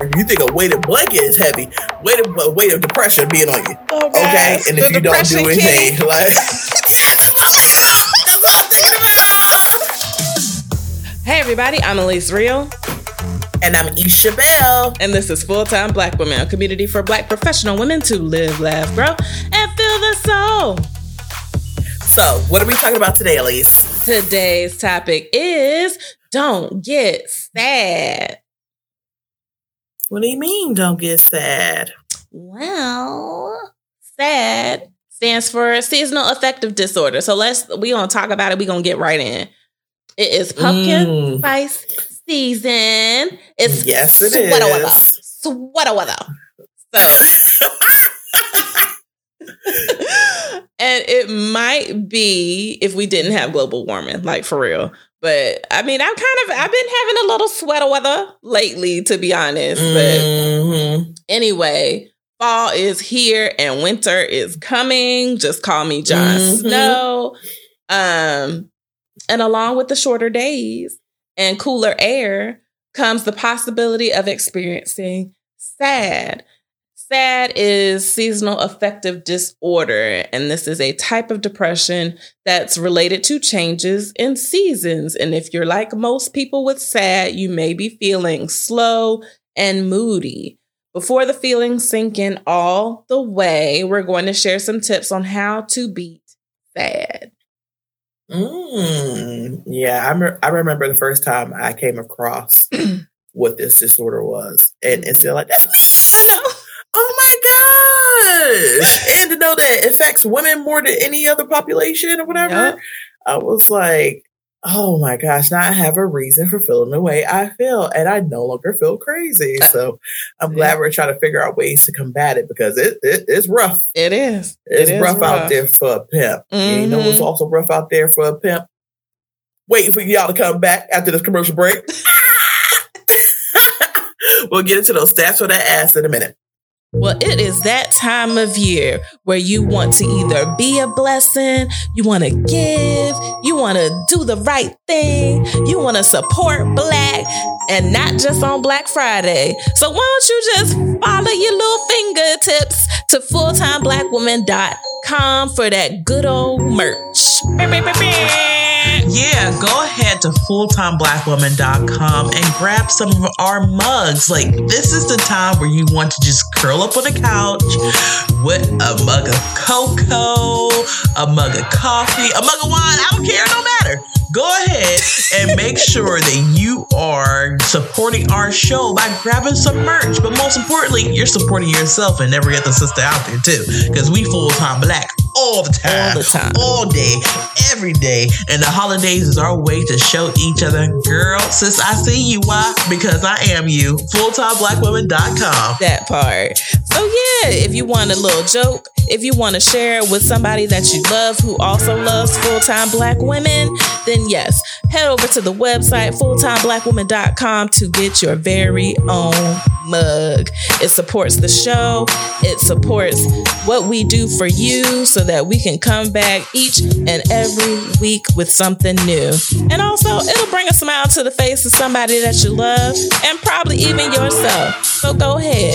If you think a weighted blanket is heavy, weight of weight of depression being on you. Oh, Okay, and if you don't do anything, king. like that's I'm thinking about. Hey everybody, I'm Elise Real, And I'm Isha Bell. and this is Full Time Black Women, a community for black professional women to live, laugh, grow, and feel the soul. So, what are we talking about today, Elise? Today's topic is don't get sad. What do you mean? Don't get sad. Well, sad stands for seasonal affective disorder. So let's we gonna talk about it. We gonna get right in. It is pumpkin Mm. spice season. It's Yes, it sweater weather. is. Sweater weather. So and it might be if we didn't have global warming, like for real. But I mean, I'm kind of I've been having a little sweater weather lately, to be honest. But Mhm. anyway, fall is here and winter is coming. Just call me Jon Mhm. Snow. Um, and along with the shorter days and cooler air comes the possibility of experiencing sad. SAD is seasonal affective disorder, and this is a type of depression that's related to changes in seasons. And if you're like most people with SAD, you may be feeling slow and moody. Before the feelings sink in all the way, we're going to share some tips on how to beat SAD. Mm. Yeah, I, me- I remember the first time I came across what this disorder was, and and still like. Oh my gosh! And to know that it affects women more than any other population or whatever, Yep. I was like, oh my gosh! Now I have a reason for feeling the way I feel, and I no longer feel crazy. So I'm glad we're trying to figure out ways to combat it because it, it it's rough. It is. It's It is rough, out there for a pimp. And You know what's Mhm. also rough out there for a pimp? Waiting for y'all to come back after this commercial break. we'll get into those stats for that ass in a minute. Well, it is that time of year where you want to either be a blessing, you want to give, you want to do the right thing, you want to support Black, and not just on Black Friday. So, why don't you just follow your little fingertips to fulltimeblackwoman.com for that good old merch? Yeah, go ahead to fulltimeblackwoman.com and grab some of our mugs. Like, this is the time where you want to just curl up on the couch with a mug of cocoa, a mug of coffee, a mug of wine. I don't care, no matter. Go ahead and make sure that you are supporting our show by grabbing some merch. But most importantly, you're supporting yourself and every other sister out there, too. Because we full time black all the time All the time. all day, every day. And the holidays is our way to show each other, girl, sis, I see you. Why? Because I am you. FulltimeBlackWoman.com. that part. So yeah, if you want a little joke, if you want to share with somebody that you love who also loves full-time black women, then yes, head over to the website fulltimeblackwoman.com to get your very own mug. It supports the show, it supports what we do for you so that we can come back each and every week with something new. And also, it'll bring a smile to the face of somebody that you love and probably even yourself. So go ahead,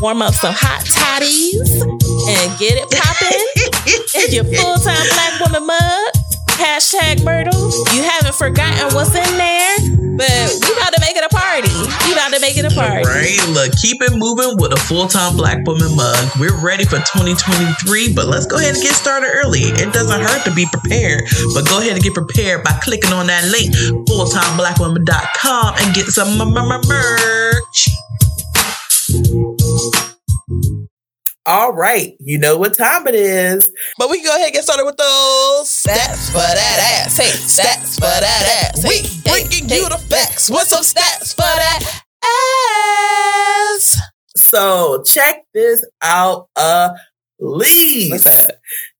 warm up some hot toddies and get it popping in your full time black woman mug. Hashtag Myrtle. You haven't forgotten what's in there, but we about to make it a party. We about to make it a party. Right? Look, keep it moving with a full time black woman mug. We're ready for 2023, but let's go ahead and get started early. It doesn't hurt to be prepared, but go ahead and get prepared by clicking on that link, fulltimeblackwoman.com, and get some merch. All right, you know what time it is. But we can go ahead and get started with those stats for that ass. Hey, stats for that ass. We bringing you the facts with some stats for that ass. So check this out, uh, that?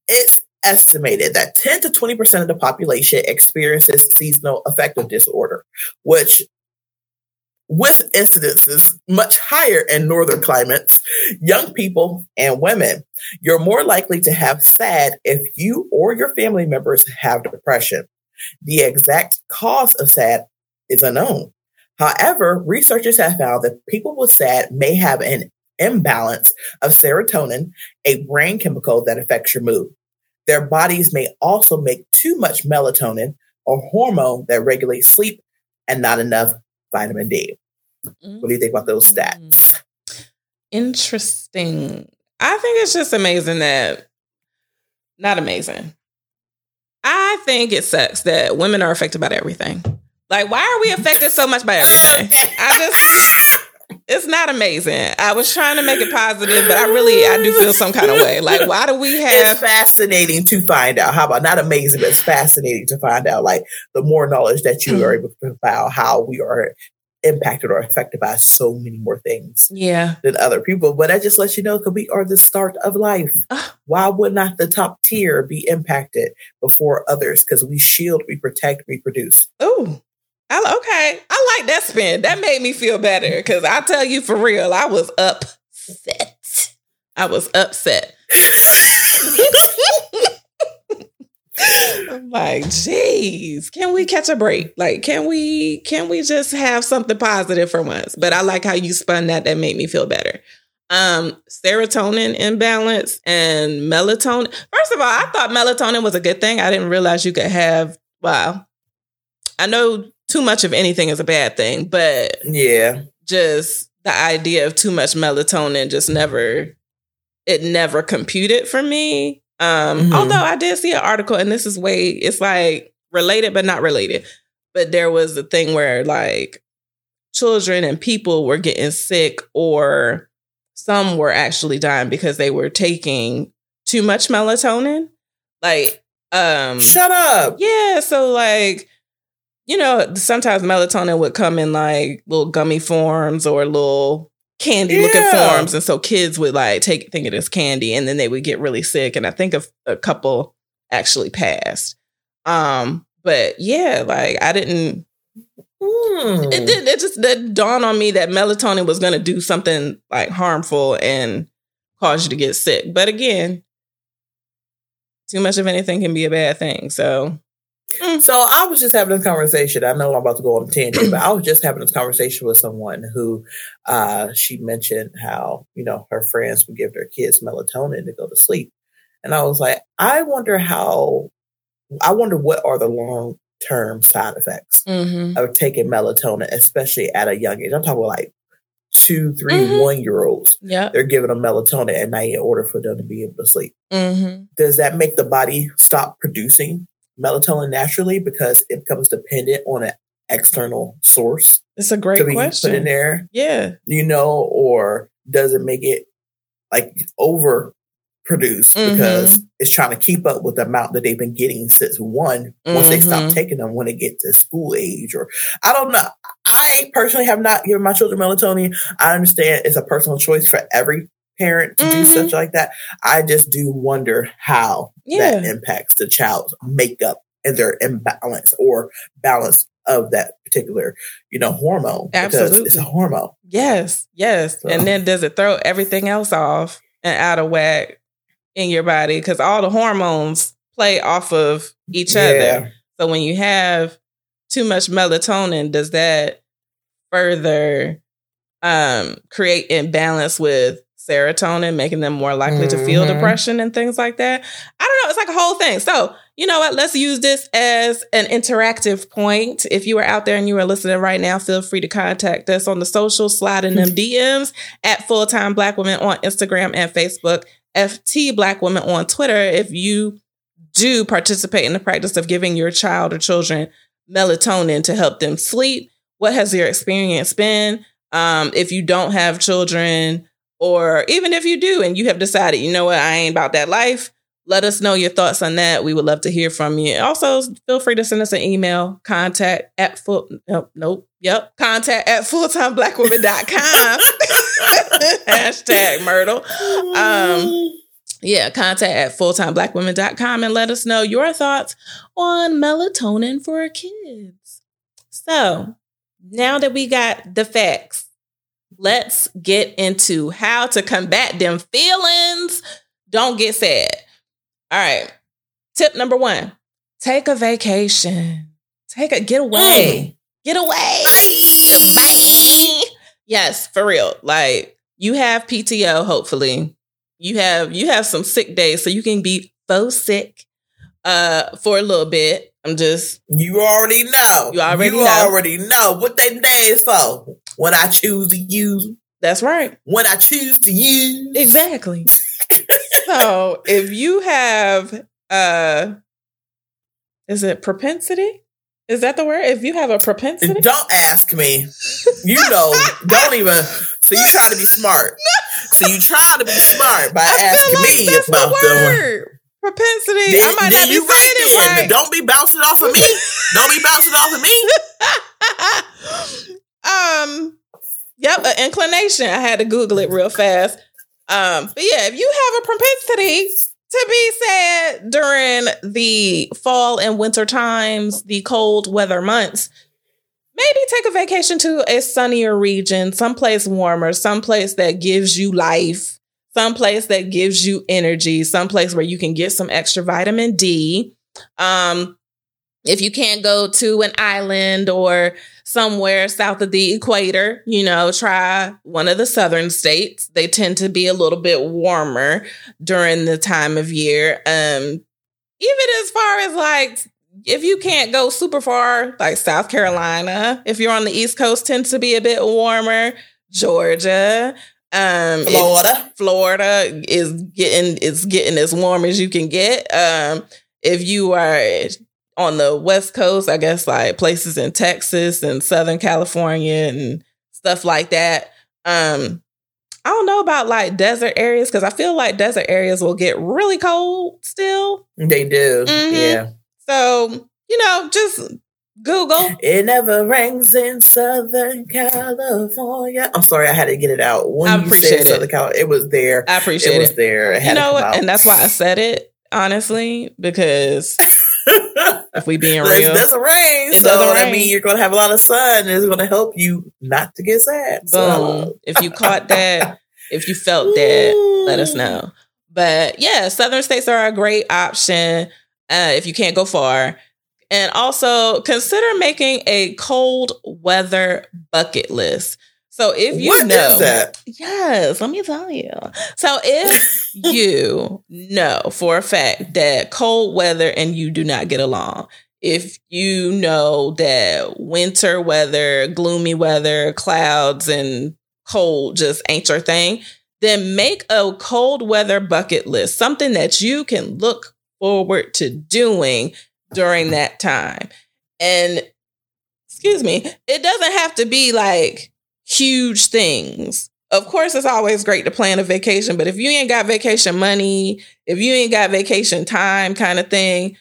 It's estimated that 10 to 20% of the population experiences seasonal affective disorder, which with incidences much higher in northern climates, young people and women, you're more likely to have SAD if you or your family members have depression. The exact cause of SAD is unknown. However, researchers have found that people with SAD may have an imbalance of serotonin, a brain chemical that affects your mood. Their bodies may also make too much melatonin, a hormone that regulates sleep, and not enough vitamin D. What do you think about those Mm. stats? Interesting. I think it's just amazing that, not amazing. I think it sucks that women are affected by everything. Like, why are we affected so much by everything? I just, it's not amazing. I was trying to make it positive, but I really, I do feel some kind of way. Like, why do we It's have, fascinating to find out. How about not amazing, but it's fascinating to find out. Like the more knowledge that you are able to provide, how we are impacted or affected by so many more things yeah, than other people. But that just lets you know because we are the start of life. Ah. Why would not the top tier be impacted before others? Because we shield, we protect, we produce. Ooh. I, okay. I like that spin. That made me feel better because I tell you for real, I was upset. I was upset. I'm like, geez, can we catch a break? Like, can we can we just have something positive for once? But I like how you spun that. That made me feel better. Um, serotonin imbalance and melatonin. First of all, I thought melatonin was a good thing. I didn't realize you could have. Wow, I know too much of anything is a bad thing, but Yeah. just the idea of too much melatonin just never it never computed for me. Um, Mhm. although I did see an article and this is way it's like related but not related. But there was a thing where like children and people were getting sick or some were actually dying because they were taking too much melatonin. Like um Shut up. yeah, so like, you know, sometimes melatonin would come in like little gummy forms or little candy looking Yeah. forms. And so kids would like take think it as candy and then they would get really sick. And I think a, a couple actually passed. Um, but yeah, like I didn't Hmm. it did it just that dawned on me that melatonin was gonna do something like harmful and cause you to get sick. But again, too much of anything can be a bad thing. So So I was just having this conversation. I know I'm about to go on a tangent, but I was just having this conversation with someone who uh, she mentioned how you know her friends would give their kids melatonin to go to sleep, and I was like, I wonder how, I wonder what are the long term side effects mhm. of taking melatonin, especially at a young age. I'm talking about like two, three, Mhm. one year olds. Yeah. They're giving them melatonin at night in order for them to be able to sleep Mm-hmm. does that make the body stop producing melatonin naturally because it becomes dependent on an external source It's a great to be put in there, Yeah. you know, or does it make it like over produce Mm-hmm. because it's trying to keep up with the amount that they've been getting since one once they stop Mhm. taking them when they get to school age or I don't know. I personally have not given my children melatonin. I understand it's a personal choice for every parent to do Mhm. such like that. I just do wonder how that impacts the child's makeup and their imbalance or balance of that particular, you know, hormone. Because it's a hormone. Yes. Yes. So- And then does it throw everything else off and out of whack in your body? Because all the hormones play off of each Yeah. other. So when you have too much melatonin, does that further um, create imbalance with serotonin, making them more likely to feel Mhm. depression and things like that? I don't know. It's like a whole thing. So, you know what? Let's use this as an interactive point. If you are out there and you are listening right now, feel free to contact us on the social, slide in them DMs at Full Time Black Women on Instagram and Facebook, FT Black Women on Twitter. If you do participate in the practice of giving your child or children melatonin to help them sleep, what has your experience been? Um, if you don't have children, or even if you do and you have decided, you know what, I ain't about that life, let us know your thoughts on that. We would love to hear from you. Also, feel free to send us an email, contact at full, nope, nope, yep, contact at fulltimeblackwoman.com. Hashtag Myrtle. Um, yeah, contact at fulltimeblackwomen.com and let us know your thoughts on melatonin for kids. So now that we got the facts, let's get into how to combat them feelings. Don't get sad. All right. Tip number one take a vacation. Take a get away. Get away. Bye. Yes, for real. Like you have PTO, hopefully. You have you have some sick days, so you can be faux sick uh for a little bit. I'm just You already know. You already know you know. already know what them days for. When I choose to use, that's right. when I choose to use. Exactly. so if you have uh is it propensity? Is that the word? If you have a propensity? Don't ask me. You know, don't even. So you try to be smart. So you try to be smart by I asking like me about the them. word. Propensity. Then, I might not be saying it right, then. right. Don't be bouncing off of me. Don't be bouncing off of me. um, yep, an inclination. I had to Google it real fast. Um, but yeah, if you have a propensity to be sad during the fall and winter times, the cold weather months, maybe take a vacation to a sunnier region, someplace warmer, someplace that gives you life, someplace that gives you energy, someplace where you can get some extra vitamin D. Um, if you can't go to an island or somewhere south of the equator, you know, try one of the southern states. They tend to be a little bit warmer during the time of year. Um, even as far as like if you can't go super far, like South Carolina, if you're on the East Coast, tends to be a bit warmer. Georgia, um, Florida. Florida is getting is getting as warm as you can get. Um, if you are on the West Coast, I guess like places in Texas and Southern California and stuff like that. Um, I don't know about like desert areas because I feel like desert areas will get really cold still. They do. Mhm. Yeah. So you know, just Google. It never rains in Southern California. I'm sorry, I had to get it out. When I you appreciate said it. Southern California, it was there. I appreciate it was it. there. It You know what? And that's why I said it honestly because if we being real, doesn't rain, It so rain. means you're going to have a lot of sun. and It's going to help you not to get sad. So, If you caught that, if you felt that, let us know. But yeah, southern states are a great option uh, if you can't go far. And also consider making a cold weather bucket list. So if you What is know, that? yes, let me tell you. So if you know for a fact that cold weather and you do not get along, if you know that winter weather, gloomy weather, clouds, and cold just ain't your thing, then make a cold weather bucket list, something that you can look forward to doing during that time. And excuse me, it doesn't have to be like huge things. Of course, it's always great to plan a vacation, but if you ain't got vacation money, if you ain't got vacation time kind of thing,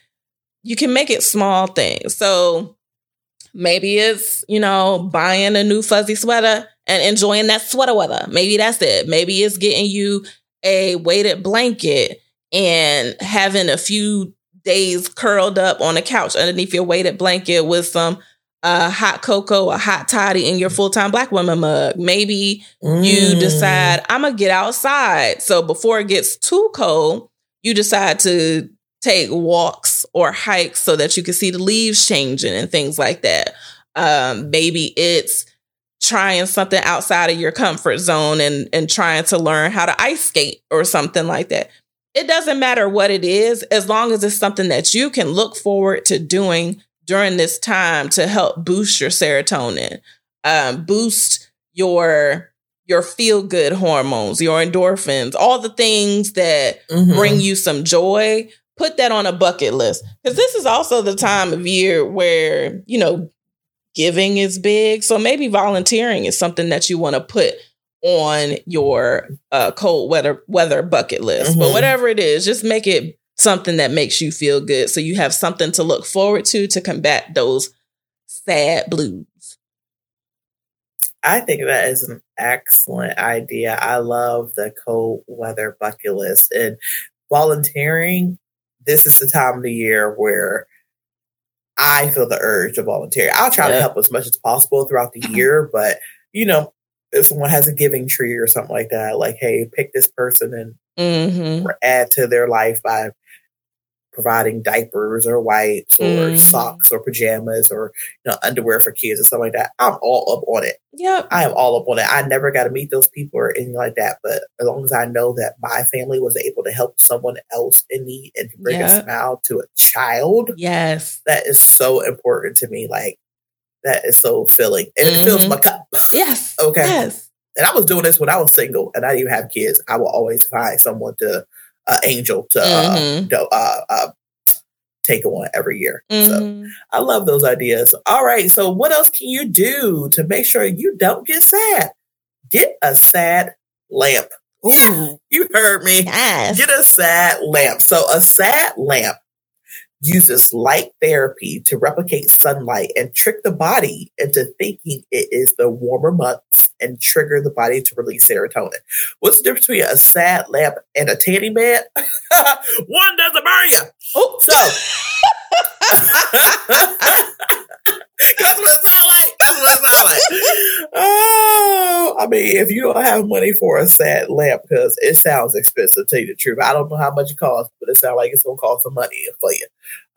you can make it small things. So maybe it's, you know, buying a new fuzzy sweater and enjoying that sweater weather. Maybe that's it. Maybe it's getting you a weighted blanket and having a few days curled up on a couch underneath your weighted blanket with some uh, hot cocoa a hot toddy in your full time black woman mug. Maybe you Mm. decide I'm gonna get outside. So before it gets too cold, you decide to take walks or hikes so that you can see the leaves changing and things like that. Um, maybe it's trying something outside of your comfort zone and and trying to learn how to ice skate or something like that. It doesn't matter what it is, as long as it's something that you can look forward to doing during this time to help boost your serotonin, um, boost your your feel good hormones, your endorphins, all the things that Mhm. bring you some joy. Put that on a bucket list because this is also the time of year where you know giving is big. So maybe volunteering is something that you want to put on your uh, cold weather weather bucket list. But Mhm. whatever it is, just make it something that makes you feel good, so you have something to look forward to to combat those sad blues. I think that is an excellent idea. I love the cold weather bucket list and volunteering. This is the time of the year where I feel the urge to volunteer. I'll try to help as much as possible throughout the year, but you know, if someone has a giving tree or something like that, like, hey, pick this person and Mm-hmm. add to their life by providing diapers or wipes or Mhm. socks or pajamas or you know underwear for kids and stuff like that. I'm all up on it. Yep. I am all up on it. I never got to meet those people or anything like that, but as long as I know that my family was able to help someone else in need and to bring Yeah. a smile to a child, Yes. that is so important to me. Like that is so filling, and it fills Mhm. my cup. Yes. Okay. Yes. And I was doing this when I was single and I didn't even have kids. I will always find someone to uh, angel to uh, Mhm. do- uh, uh, take on every year. So Mhm. I love those ideas. All right. So what else can you do to make sure you don't get sad? Get a sad lamp. Ooh. You heard me. Yes. Get a sad lamp. So a sad lamp uses light therapy to replicate sunlight and trick the body into thinking it is the warmer months and trigger the body to release serotonin. What's the difference between a sad lamp and a tanning bed? One doesn't burn you. Oh, So that's what it sounds like. That's what it sounds like. Oh, I mean, if you don't have money for a sad lamp, because it sounds expensive, to tell you the truth. I don't know how much it costs, but it sounds like it's gonna cost some money for you.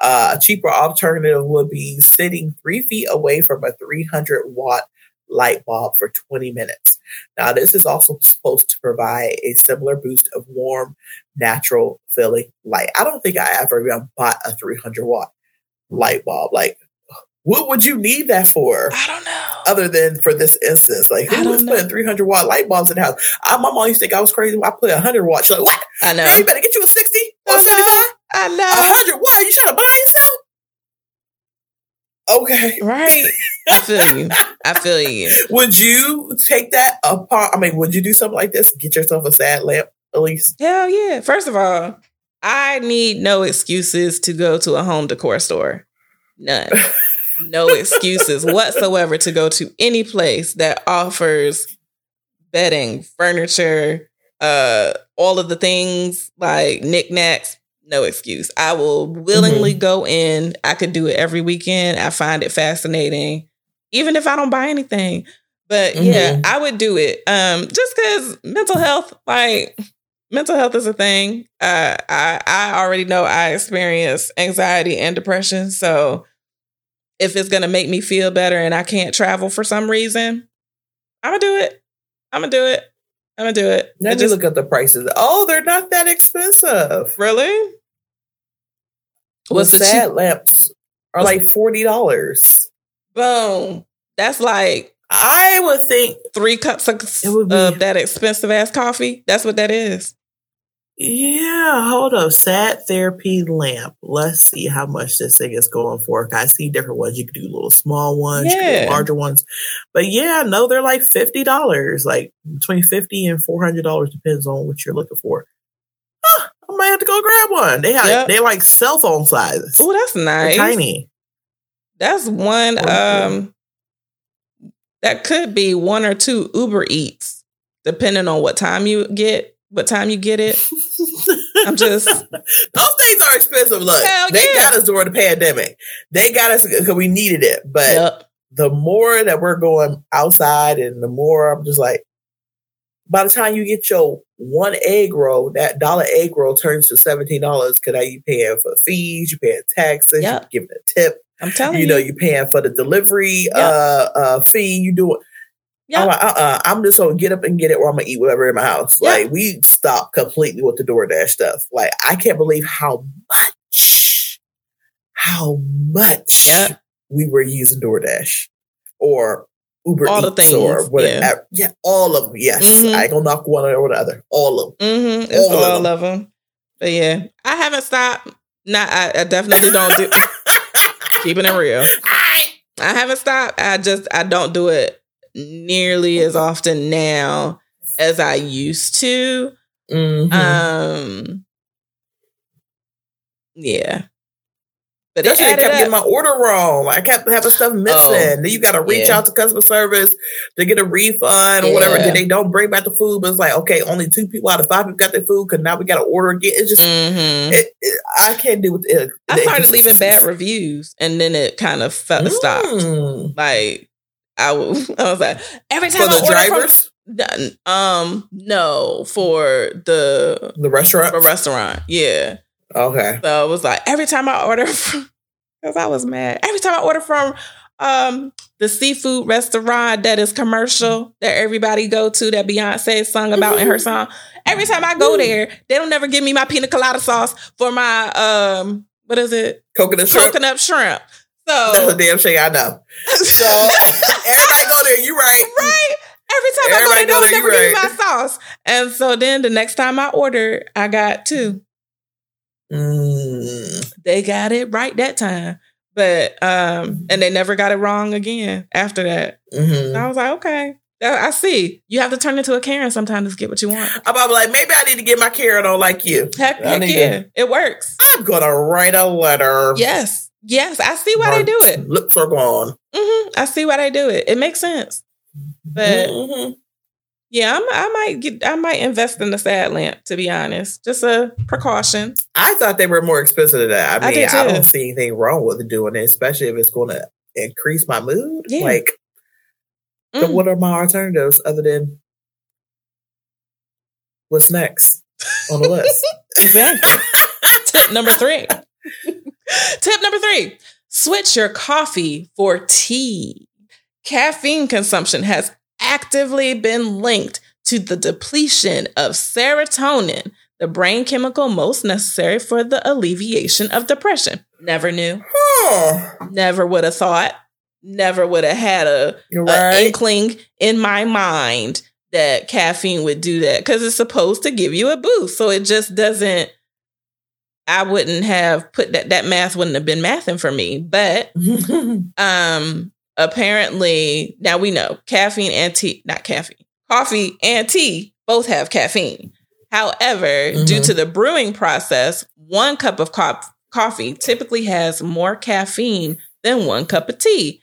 Uh, a cheaper alternative would be sitting three feet away from a 300 watt light bulb for 20 minutes. Now, this is also supposed to provide a similar boost of warm, natural feeling light. I don't think I ever even bought a 300 watt light bulb. Like, what would you need that for? I don't know. Other than for this instance, like who was know. putting 300 watt light bulbs in the house? I, my mom used to think I was crazy when I put 100 watt. She's like, what? I know. You better get you a 60 or 75? I know. 100 watt? You trying to buy yourself? Okay. Right. I feel you. I feel you. Would you take that apart? I mean, would you do something like this? Get yourself a sad lamp, at least? Hell yeah. First of all, I need no excuses to go to a home decor store. None. No excuses whatsoever to go to any place that offers bedding, furniture, uh, all of the things like knickknacks. No excuse. I will willingly go in. I could do it every weekend. I find it fascinating, even if I don't buy anything. But yeah, Mhm. I would do it. Um, just because mental health, like mental health is a thing. Uh, I I already know I experience anxiety and depression, so if it's gonna make me feel better and I can't travel for some reason, I'm gonna do it. I'm gonna do it. I'm gonna do it. Let It me just- look at the prices. Oh, they're not that expensive. really. What's What's the sad cheap? lamps are like forty dollars. Boom. That's like I would think, three cups of, It would be- of that expensive ass coffee. That's what that is. yeah. Hold up, sad therapy lamp. Let's see how much this thing is going for. I see different ones. You can do little small ones, Yeah. larger ones, but yeah, no, they're like fifty dollars, like between fifty and four hundred dollars, depends on what you're looking for. I might have to go grab one. They have, Yep. they're like cell phone sizes. Oh, that's They're nice. tiny. That's one. Um, that could be one or two Uber Eats, depending on what time you get. What time you get it? I'm just Those things are expensive. Look, Hell they yeah. got us during the pandemic. They got us because we needed it. But Yep. the more that we're going outside, and the more I'm just like, by the time you get your one egg roll, that dollar egg roll turns to seventeen dollars because now you paying for fees, you paying taxes, Yep. you giving a tip. I'm telling You you. know, you're paying for the delivery Yep. uh, uh, fee. You do it. Yep. I'm like, uh-uh, I'm just gonna get up and get it, or I'm gonna eat whatever in my house. Yep. Like we stopped completely with the DoorDash stuff. Like I can't believe how much, how much we were using DoorDash or Uber All the things, or yeah. whatever. Yeah. all of them. Yes, Mhm. I ain't gonna knock one or the other. All of them. Mm-hmm. It's All of all, them. of them. But yeah, I haven't stopped. Not. I, I definitely don't do. keeping it real. I haven't stopped. I just I don't do it nearly as often now as I used to. Mhm. Um yeah. But That's why I kept getting my order wrong. I kept having stuff missing. Oh, then you got to reach yeah. out to customer service to get a refund or whatever. Then they don't bring back the food, but it's like, okay, only two people out of five people got their food because now we got to order again. It's just, Mhm. it, it, I can't do with it. I started leaving bad reviews and then it kind of felt stopped. Mm. Like I, was like every For time I the order drivers, from um no for the the restaurant. the restaurant. Yeah. Okay. So it was like every time I order from, because I was mad. Every time I order from um the seafood restaurant that is commercial that everybody go to that Beyonce sung about in her song. Every time I go there, they don't never give me my pina colada sauce for my um what is it? Coconut shrimp. Coconut shrimp. So That's a damn shame I know. So everybody go there. You right. right. Every time Everybody I go there, they there, never you give me my sauce. And so then the next time I ordered, I got two. Mm. They got it right that time. But um, and they never got it wrong again after that. hmm I was like, okay. I see. You have to turn into a Karen sometimes to get what you want. I'm about like, maybe I need to get my carrot on like you. Heck, heck yeah. It works. I'm gonna write a letter. Yes. Yes. I see why they do it. Lips are gone. hmm I see why they do it. It makes sense. But Mhm. Yeah, I'm, I might get I might invest in the sad lamp, to be honest. Just a precaution. I thought they were more expensive than that. I I mean, did I, don't see anything wrong with doing it, especially if it's going to increase my mood. Yeah. Like, so Mm. what are my alternatives other than what's next on the list? Exactly. Tip number three. Tip number three switch your coffee for tea. Caffeine consumption has actively been linked to the depletion of serotonin, the brain chemical most necessary for the alleviation of depression. Never knew, Huh. never would have thought, never would have had a, You're a inkling in my mind that caffeine would do that because it's supposed to give you a boost. So it just doesn't. I wouldn't have put that. That math wouldn't have been mathing for me. But um, apparently now we know caffeine and tea, not caffeine, coffee and tea both have caffeine. However, due Mhm. to the brewing process, one cup of co- coffee typically has more caffeine than one cup of tea.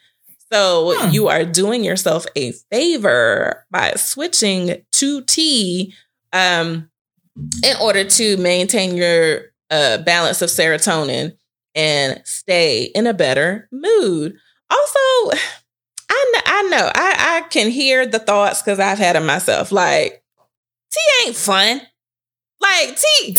So Hmm. you are doing yourself a favor by switching to tea um, in order to maintain your uh, balance of serotonin and stay in a better mood. Also, I know, I know, I, I can hear the thoughts because I've had them myself. Like, tea ain't fun. Like tea,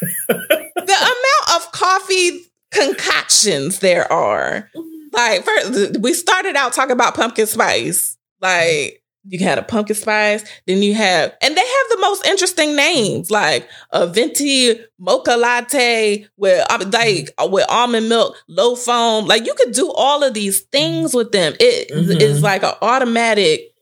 the amount of coffee concoctions there are. Mm-hmm. Like, first, we started out talking about pumpkin spice. Like, you had a pumpkin spice, then you have, and they have the most interesting names, like a venti mocha latte with uh, like with almond milk, low foam. Like you could do all of these things with them. It is Mhm. like an automatic,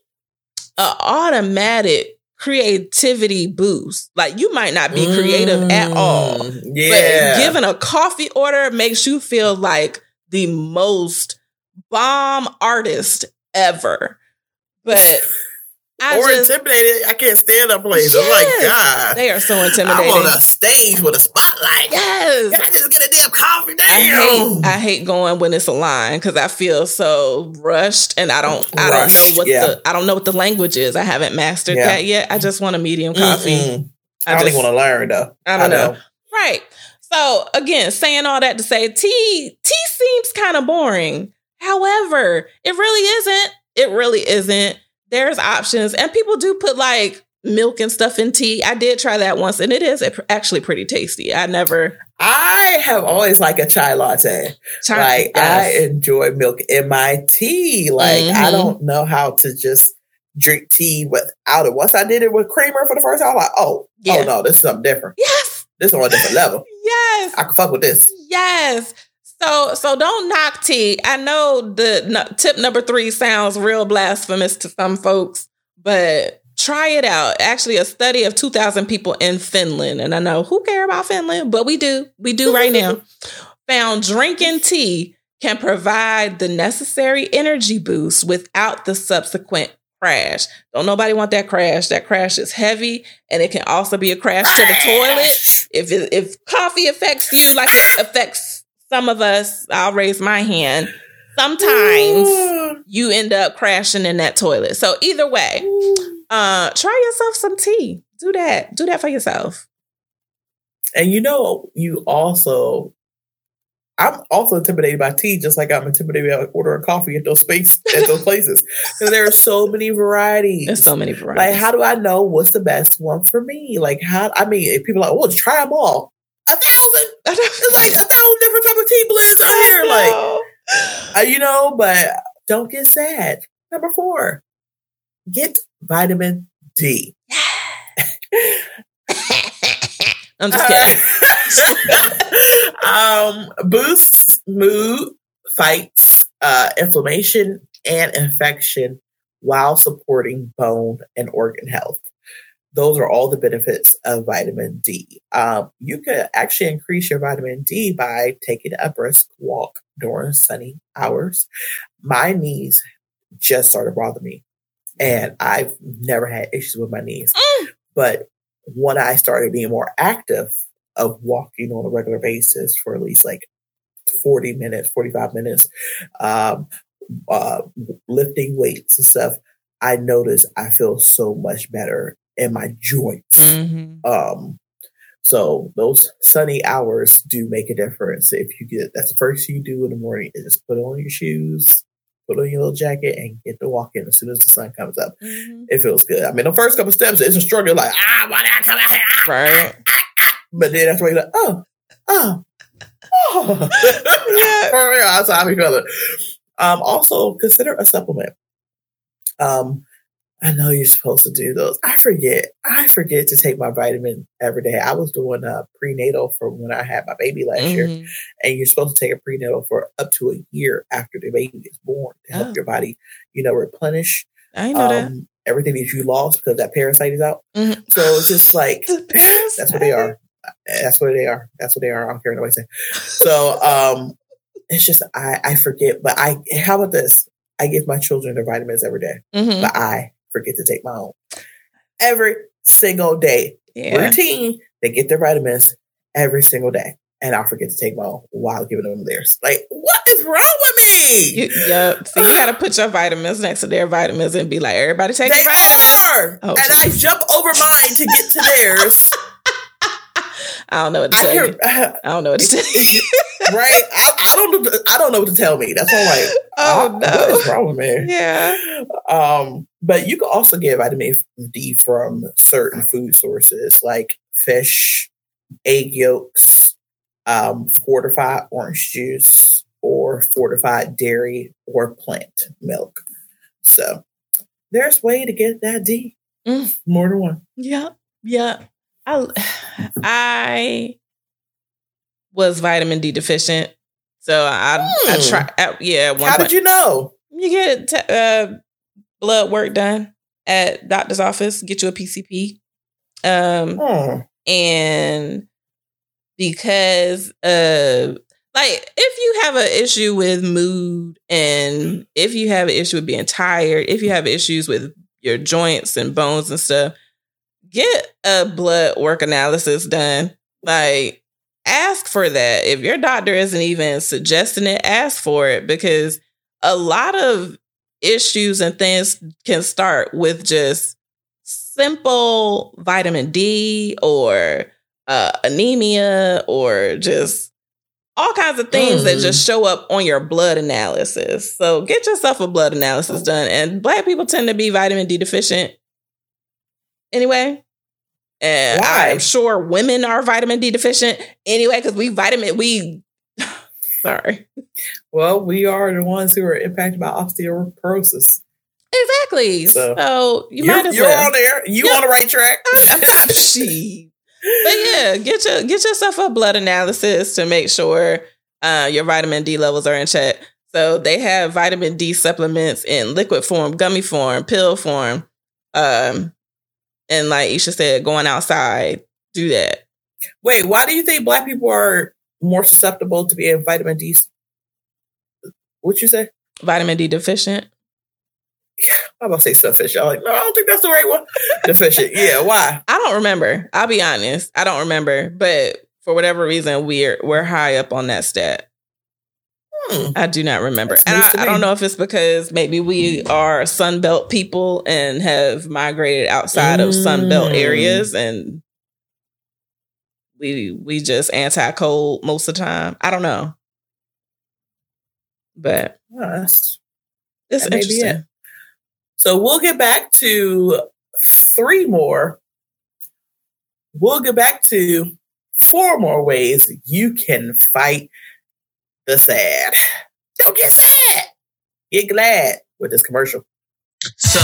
a automatic creativity boost. Like you might not be creative at all, Mm, Yeah. but giving a coffee order makes you feel like the most bomb artist ever. But I or just intimidated. I can't stand up place. Oh I'm like, God. they are so I'm on a stage with a spotlight. yes. Can I just get a damn coffee? I hate Damn. I hate going when it's a line because I feel so rushed and I don't I don't know what yeah. the I don't know what the language is. I haven't mastered Yeah. that yet. I just want a medium coffee. Mm-mm. I, I don't just- even want to learn though. I don't know. Right. So again, saying all that to say tea tea seems kind of boring. However, it really isn't. It really isn't. There's options and people do put like milk and stuff in tea. I did try that once and it is actually pretty tasty. I never I have always liked a chai latte. tried Like I enjoy milk in my tea. Like I Mhm. don't know how to just drink tea without it. Once I did it with creamer for the first time, I'm like, oh, Yeah. oh no, this is something different. Yes. This is on a different level. Yes. I can fuck with this. Yes. So so don't knock tea. I know the no, tip number three sounds real blasphemous to some folks, but try it out. Actually, a study of 2,000 people in Finland, and I know who care about Finland, but we do. We do right now. Found drinking tea can provide the necessary energy boost without the subsequent crash. Don't nobody want that crash. That crash is heavy, and it can also be a crash to the toilet if it, if coffee affects you like it affects some of us, I'll raise my hand. Sometimes you end up crashing in that toilet. So either way, uh, try yourself some tea. Do that. Do that for yourself. And you know, you also, I'm also intimidated by tea, just like I'm intimidated by ordering coffee at those space at those places. Because there are so many varieties. There's so many varieties. Like, how do I know what's the best one for me? Like, how? I mean, people are like, well, try them all. A thousand. It's like a thousand different type of tea blends out here. Like, uh, you know, but don't get sad. Number four, get vitamin D. I'm just kidding. um, boosts mood, fights uh, inflammation and infection while supporting bone and organ health. Those are all the benefits of vitamin D. Um, you could actually increase your vitamin D by taking a brisk walk during sunny hours. My knees just started bothering me, and I've never had issues with my knees. Mm. But when I started being more active of walking on a regular basis for at least like 40 minutes, 45 minutes, um, uh, lifting weights and stuff, I noticed I feel so much better in my joints. Mhm. Um, so those sunny hours do make a difference. If you get that's the first thing you do in the morning is just put on your shoes, put on your little jacket, and get to walk in as soon as the sun comes up. Mhm. It feels good. I mean, the first couple steps it's a struggle, like ah, why did I come out here? Ah. Right. But then after you're like, oh, oh, oh. Yeah. For real, that's how I feel it. Um, also consider a supplement. Um, I know you're supposed to do those. I forget. I forget to take my vitamin every day. I was doing a prenatal for when I had my baby last year, Mhm. and you're supposed to take a prenatal for up to a year after the baby is born to help Oh. your body, you know, replenish I know that. um, everything that you lost because that parasite is out. Mhm. So it's just like that's what they are. That's what they are. That's what they are. I don't care what nobody say. So um, it's just I I forget. But I how about this? I give my children their vitamins every day, Mhm. but I forget to take my own every single day. Yeah. Routine. They get their vitamins every single day, and I forget to take my own while giving them theirs. Like what is wrong with me? You, yep. So you got to put your vitamins next to their vitamins and be like, everybody take they your vitamins. are, Oh, and I jump over mine to get to theirs. I don't know what to I tell hear, you. I don't know what to tell you. right? I, I don't know. I don't know what to tell me. That's I'm like, Oh, uh, what is no. wrong with me? Yeah. Um, but you can also get vitamin D from certain food sources like fish, egg yolks, um, fortified orange juice, or fortified dairy or plant milk. So there's way to get that D. Mm. More than one. Yeah. Yeah. I, I was vitamin D deficient. So I, I Hmm. try. I, yeah. One How point, did you know? you get t- uh, blood work done at doctor's office, get you a PCP. Um, Hmm. and because uh like if you have an issue with mood and if you have an issue with being tired if you have issues with your joints and bones and stuff get a blood work analysis done like ask for that if your doctor isn't even suggesting it ask for it because a lot of issues and things can start with just simple vitamin D or uh, anemia or just all kinds of things that Mm. just show up on your blood analysis. So get yourself a blood analysis done. And black people tend to be vitamin D deficient anyway. And Why? I'm sure women are vitamin D deficient anyway because we vitamin we. Sorry. Well, we are the ones who are impacted by osteoporosis. Exactly. So, So, you you're, might as you're well. on there. You Yeah. on the right track. She. But yeah, get your get yourself a blood analysis to make sure uh, your vitamin D levels are in check. So they have vitamin D supplements in liquid form, gummy form, pill form. Um, and like Isha said, going outside, do that. Wait, why do you think black people are more susceptible to being vitamin D? What you say? Vitamin D deficient. I'm about to say sufficient. I'm like, no, I don't think that's the right one. Deficient. Yeah, why? I don't remember. I'll be honest. I don't remember. But for whatever reason, we're we're high up on that stat. I do not remember. That's And I, I don't know if it's because maybe we are Sunbelt people and have migrated outside of Sunbelt Mm. areas and we we just anti cold most of the time. I don't know. But that's- it's That may be interesting. it. So we'll get back to three more. We'll get back to four more ways you can fight the sad. Don't get sad. Get glad with this commercial. So,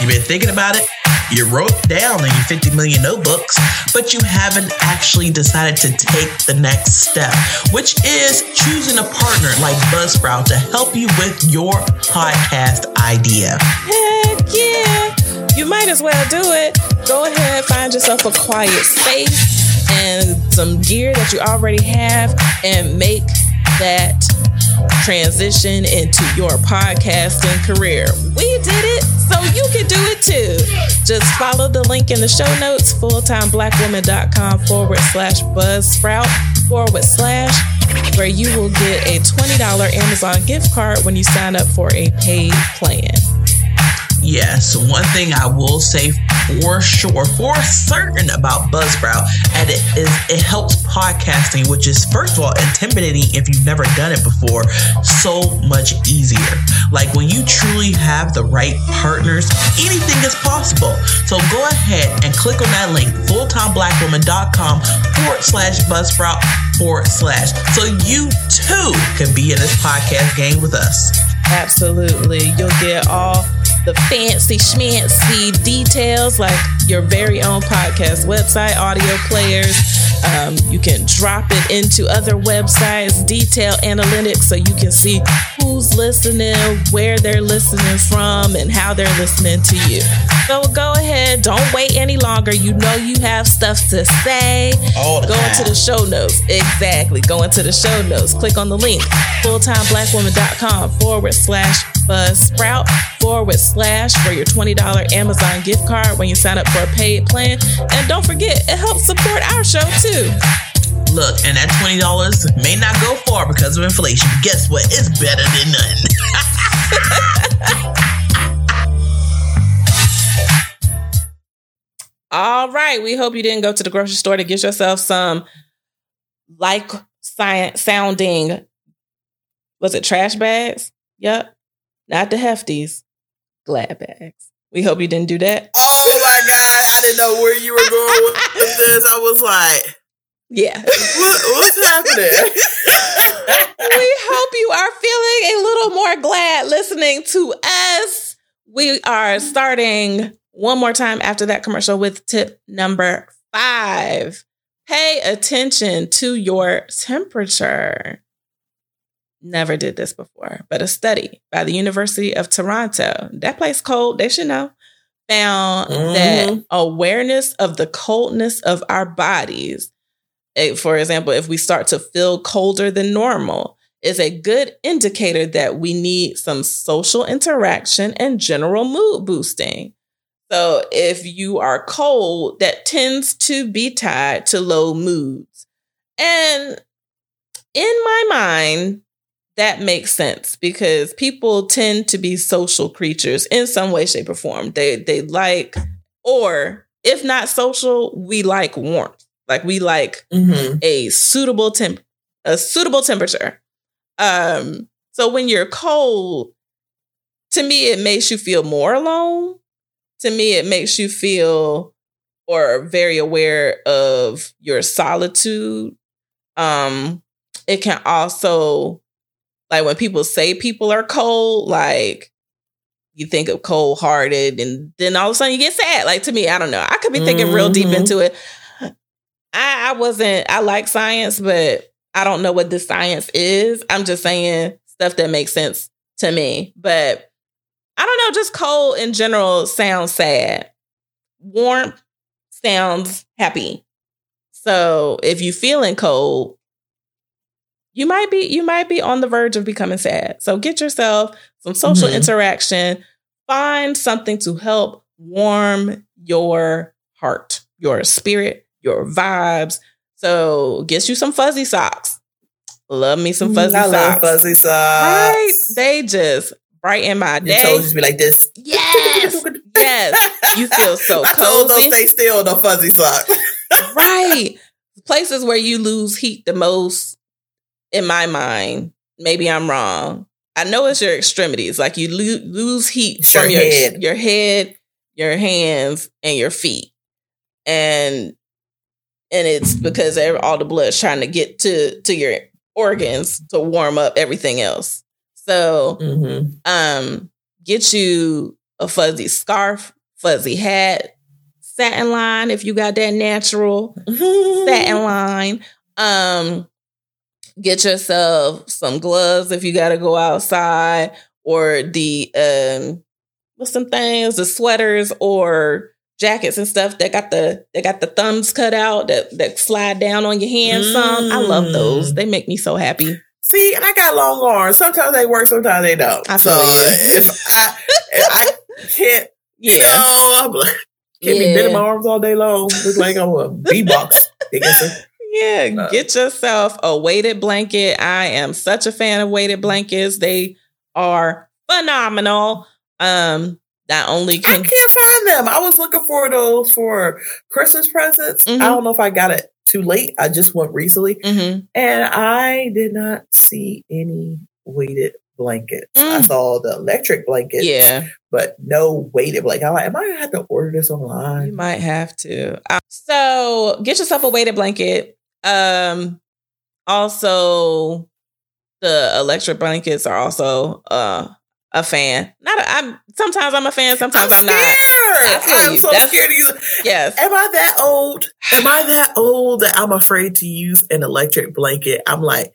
you've been thinking about it? You wrote down in your 50 million notebooks, but you haven't actually decided to take the next step, which is choosing a partner like Buzzsprout to help you with your podcast idea. Heck yeah! You might as well do it. Go ahead, find yourself a quiet space and some gear that you already have and make that transition into your podcasting career. We did it, so you can do it too. Just follow the link in the show notes, fulltimeblackwoman.com forward slash buzzsprout forward slash, where you will get a $20 Amazon gift card when you sign up for a paid plan. Yes, one thing I will say for sure, for certain about Buzzsprout, and it is it helps podcasting, which is first of all intimidating if you've never done it before, so much easier. Like when you truly have the right partners, anything is possible. So go ahead and click on that link, fulltimeblackwoman.com forward slash Buzzsprout forward slash, so you too can be in this podcast game with us. Absolutely. You'll get all the fancy schmancy details like your very own podcast website, audio players. Um, you can drop it into other websites, detail analytics so you can see who's listening, where they're listening from, and how they're listening to you. So go ahead, don't wait any longer. You know you have stuff to say. All the Go time. into the show notes. Exactly. Go into the show notes. Click on the link, fulltimeblackwoman.com forward slash buzzsprout forward slash for your $20 Amazon gift card when you sign up for a paid plan. And don't forget, it helps support our show too. Look, and that twenty dollars may not go far because of inflation. But guess what? It's better than nothing. All right. We hope you didn't go to the grocery store to get yourself some like science sounding, was it trash bags? Yep. Not the hefties, glad bags. We hope you didn't do that. Oh my god, I didn't know where you were going with this. I was like, Yeah. what, what's happening? we hope you are feeling a little more glad listening to us. We are starting one more time after that commercial with tip number five. Pay attention to your temperature. Never did this before, but a study by the University of Toronto, that place cold, they should know, found that Mhm. awareness of the coldness of our bodies eh, for example, if we start to feel colder than normal, is a good indicator that we need some social interaction and general mood boosting. So if you are cold, that tends to be tied to low moods. And in my mind, that makes sense because people tend to be social creatures in some way, shape, or form. They they like, or if not social, we like warmth. Like we like Mm-hmm. a suitable temp a suitable temperature. Um so when you're cold, to me it makes you feel more alone. To me it makes you feel or very aware of your solitude. Um it can also like when people say people are cold, like you think of cold hearted and then all of a sudden you get sad. Like to me, I don't know. I could be thinking real deep Mhm. into it. I, I wasn't, I like science, but I don't know what this science is. I'm just saying stuff that makes sense to me. But I don't know, just cold in general sounds sad. Warmth sounds happy. So if you're feeling cold, you might be you might be on the verge of becoming sad. So get yourself some social Mhm. interaction. Find something to help warm your heart, your spirit, your vibes. So get you some fuzzy socks. Love me some fuzzy I socks. love fuzzy socks. Right? They just brighten my day. Your toes just be like this. Yes. Yes. You feel so My toes don't cozy. stay still. No fuzzy socks. right. Places where you lose heat the most, in my mind, maybe I'm wrong. I know it's your extremities. Like you lo- lose heat It's from your your head. your head, your hands, and your feet. And and it's because all the blood's trying to get to to your organs to warm up everything else. So, mm-hmm. um, get you a fuzzy scarf, fuzzy hat, satin line if you got that natural satin line. Um, get yourself some gloves if you got to go outside, or the um, what's some things, the sweaters or jackets and stuff that got the they got the thumbs cut out that that slide down on your hands. Mm. Some I love those. Mm. They make me so happy. See, and I got long arms. Sometimes they work, sometimes they don't. I so if I if I can't, yeah. I'm like, can't yeah. be bending my arms all day long. Look like I'm a beatbox. Yeah, uh, get yourself a weighted blanket. I am such a fan of weighted blankets. They are phenomenal. Um, not only can I can't find them. I was looking for those for Christmas presents. Mm-hmm. I don't know if I got it too late. I just went recently, mm-hmm. and I did not see any weighted blankets. Mm. I saw the electric blankets, yeah, but no weighted blanket. I'm like, am I gonna have to order this online? You might have to. Uh, so get yourself a weighted blanket. Um, also, the electric blankets are also uh a fan. Not a, I'm sometimes I'm a fan, sometimes I'm, I'm not. I'm so That's, scared to use. Yes. Am I that old? Am I that old that I'm afraid to use an electric blanket? I'm like,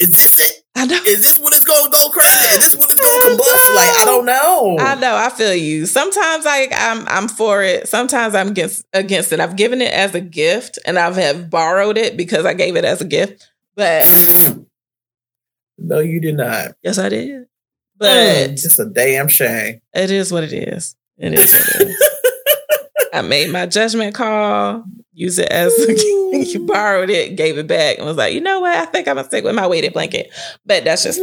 is this it? I know. Is this when it's gonna go crazy? Is this when it's gonna combust? Like I don't know. I know. I feel you. Sometimes I I'm I'm for it. Sometimes I'm against against it. I've given it as a gift, and I've have borrowed it because I gave it as a gift. But no, you did not. Yes, I did. Mm, but it's a damn shame. It is what it is. It is what it is. I made my judgment call, use it as you borrowed it, gave it back, and was like, you know what? I think I'm gonna stick with my weighted blanket. But that's just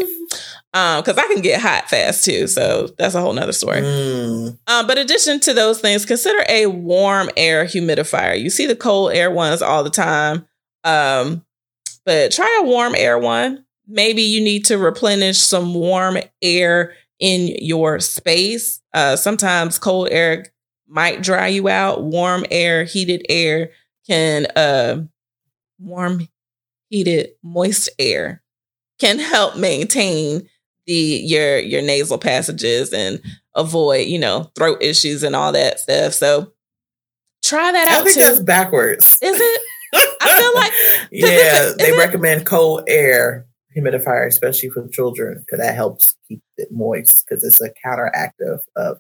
um because I can get hot fast too. So that's a whole nother story. Mm. Um, but addition to those things, consider a warm air humidifier. You see the cold air ones all the time. Um, but try a warm air one maybe you need to replenish some warm air in your space. Uh, sometimes cold air might dry you out. Warm air, heated air can, uh, warm, heated, moist air can help maintain the your your nasal passages and avoid you know throat issues and all that stuff. So try that out. I think too. that's backwards. Is it? I feel like yeah, they it? recommend cold air humidifier, especially for children, because that helps keep it moist because it's a counteractive of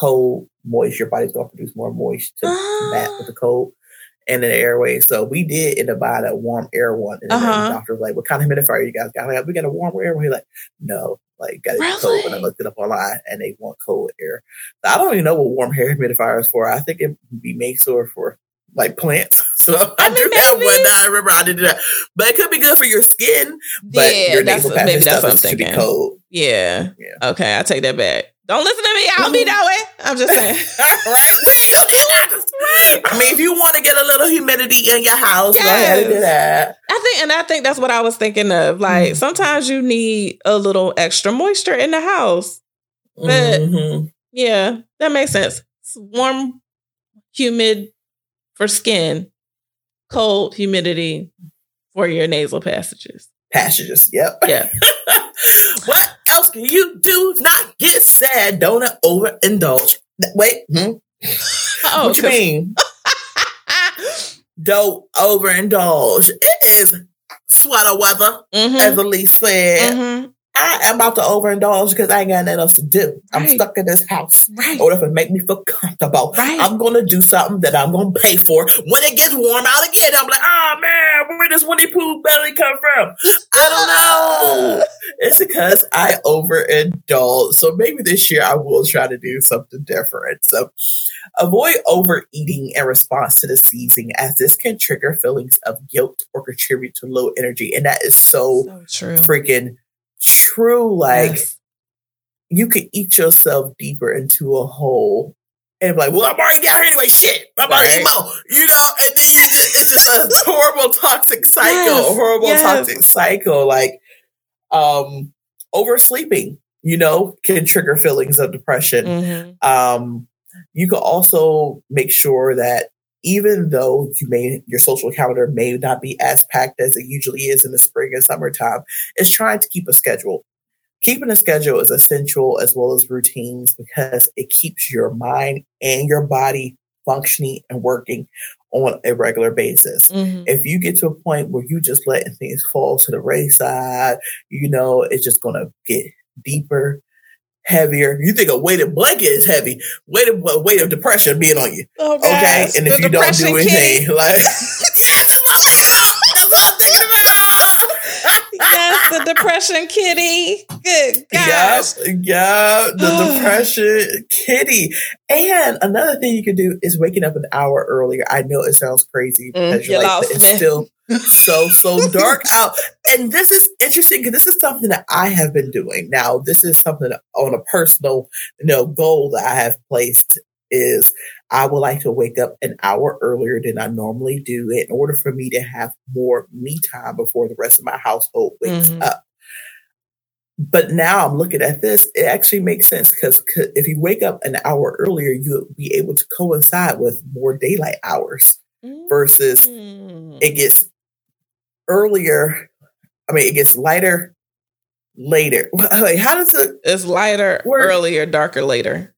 cold, moist. Your body's going to produce more moist to match with the cold and in the airway. So we did end up buying a warm air one. And uh-huh. the doctor was like, what kind of humidifier you guys got? Like, we got a warm airway. Like, no, like got it really? cold. And I looked it up online and they want cold air. So I don't even know what warm air humidifier is for. I think it would be made sore for like plants. So I, I do have one. I remember I did that, but it could be good for your skin. But yeah, your nasal that's, maybe that's what I'm thinking. Cold. Yeah. yeah. Okay, I take that back. Don't listen to me. I'll be that way. I'm just saying. right. I mean, if you want to get a little humidity in your house, yes. go ahead and do that. I think, and I think that's what I was thinking of. Like, mm sometimes you need a little extra moisture in the house. But mm-hmm. yeah, that makes sense. It's warm, humid for skin, cold, humidity for your nasal passages. Passages, yep. Yeah. what else can you do? Not get sad. Don't overindulge. Wait. Hmm? Oh, what you mean? Don't overindulge. It is sweater weather, mm-hmm. as Elise said. Mm-hmm. I am about to overindulge because I ain't got nothing else to do. Right. I'm stuck in this house. Right. Or if it make me feel comfortable, right. I'm gonna do something that I'm gonna pay for when it gets warm out again. I'm like, oh man, where does Winnie Pooh belly come from? I don't know. it's because I overindulge. So maybe this year I will try to do something different. So avoid overeating in response to the season, as this can trigger feelings of guilt or contribute to low energy. And that is so, so freaking true, like yes. you could eat yourself deeper into a hole and be like, well, I'm already down here anyway. Shit, I'm right. already more. You know, and then you just, it's just a horrible toxic cycle, yes. horrible yes. toxic cycle. Like, um, oversleeping, you know, can trigger feelings of depression. Mm-hmm. Um, you can also make sure that even though you may your social calendar may not be as packed as it usually is in the spring and summertime, is trying to keep a schedule. Keeping a schedule is essential as well as routines because it keeps your mind and your body functioning and working on a regular basis. Mhm. If you get to a point where you just letting things fall to the wayside, you know, it's just going to get deeper, heavier. You think a weighted blanket is heavy, weight of, weight of depression being on you. Oh, Okay. And if The you don't do anything, like, the depression kitty. Good gosh. yep, the depression kitty. And another thing you can do is waking up an hour earlier. I know it sounds crazy Mm, because you you're like, but it's still so, so dark out. And this is interesting because this is something that I have been doing. Now, this is something on a personal, you know, goal that I have placed is I would like to wake up an hour earlier than I normally do in order for me to have more me time before the rest of my household wakes Mhm. up. But now I'm looking at this, it actually makes sense because if you wake up an hour earlier, you'll be able to coincide with more daylight hours versus Mm. it gets earlier. I mean, it gets lighter later. Wait, how does it? It's lighter Word. earlier, darker later.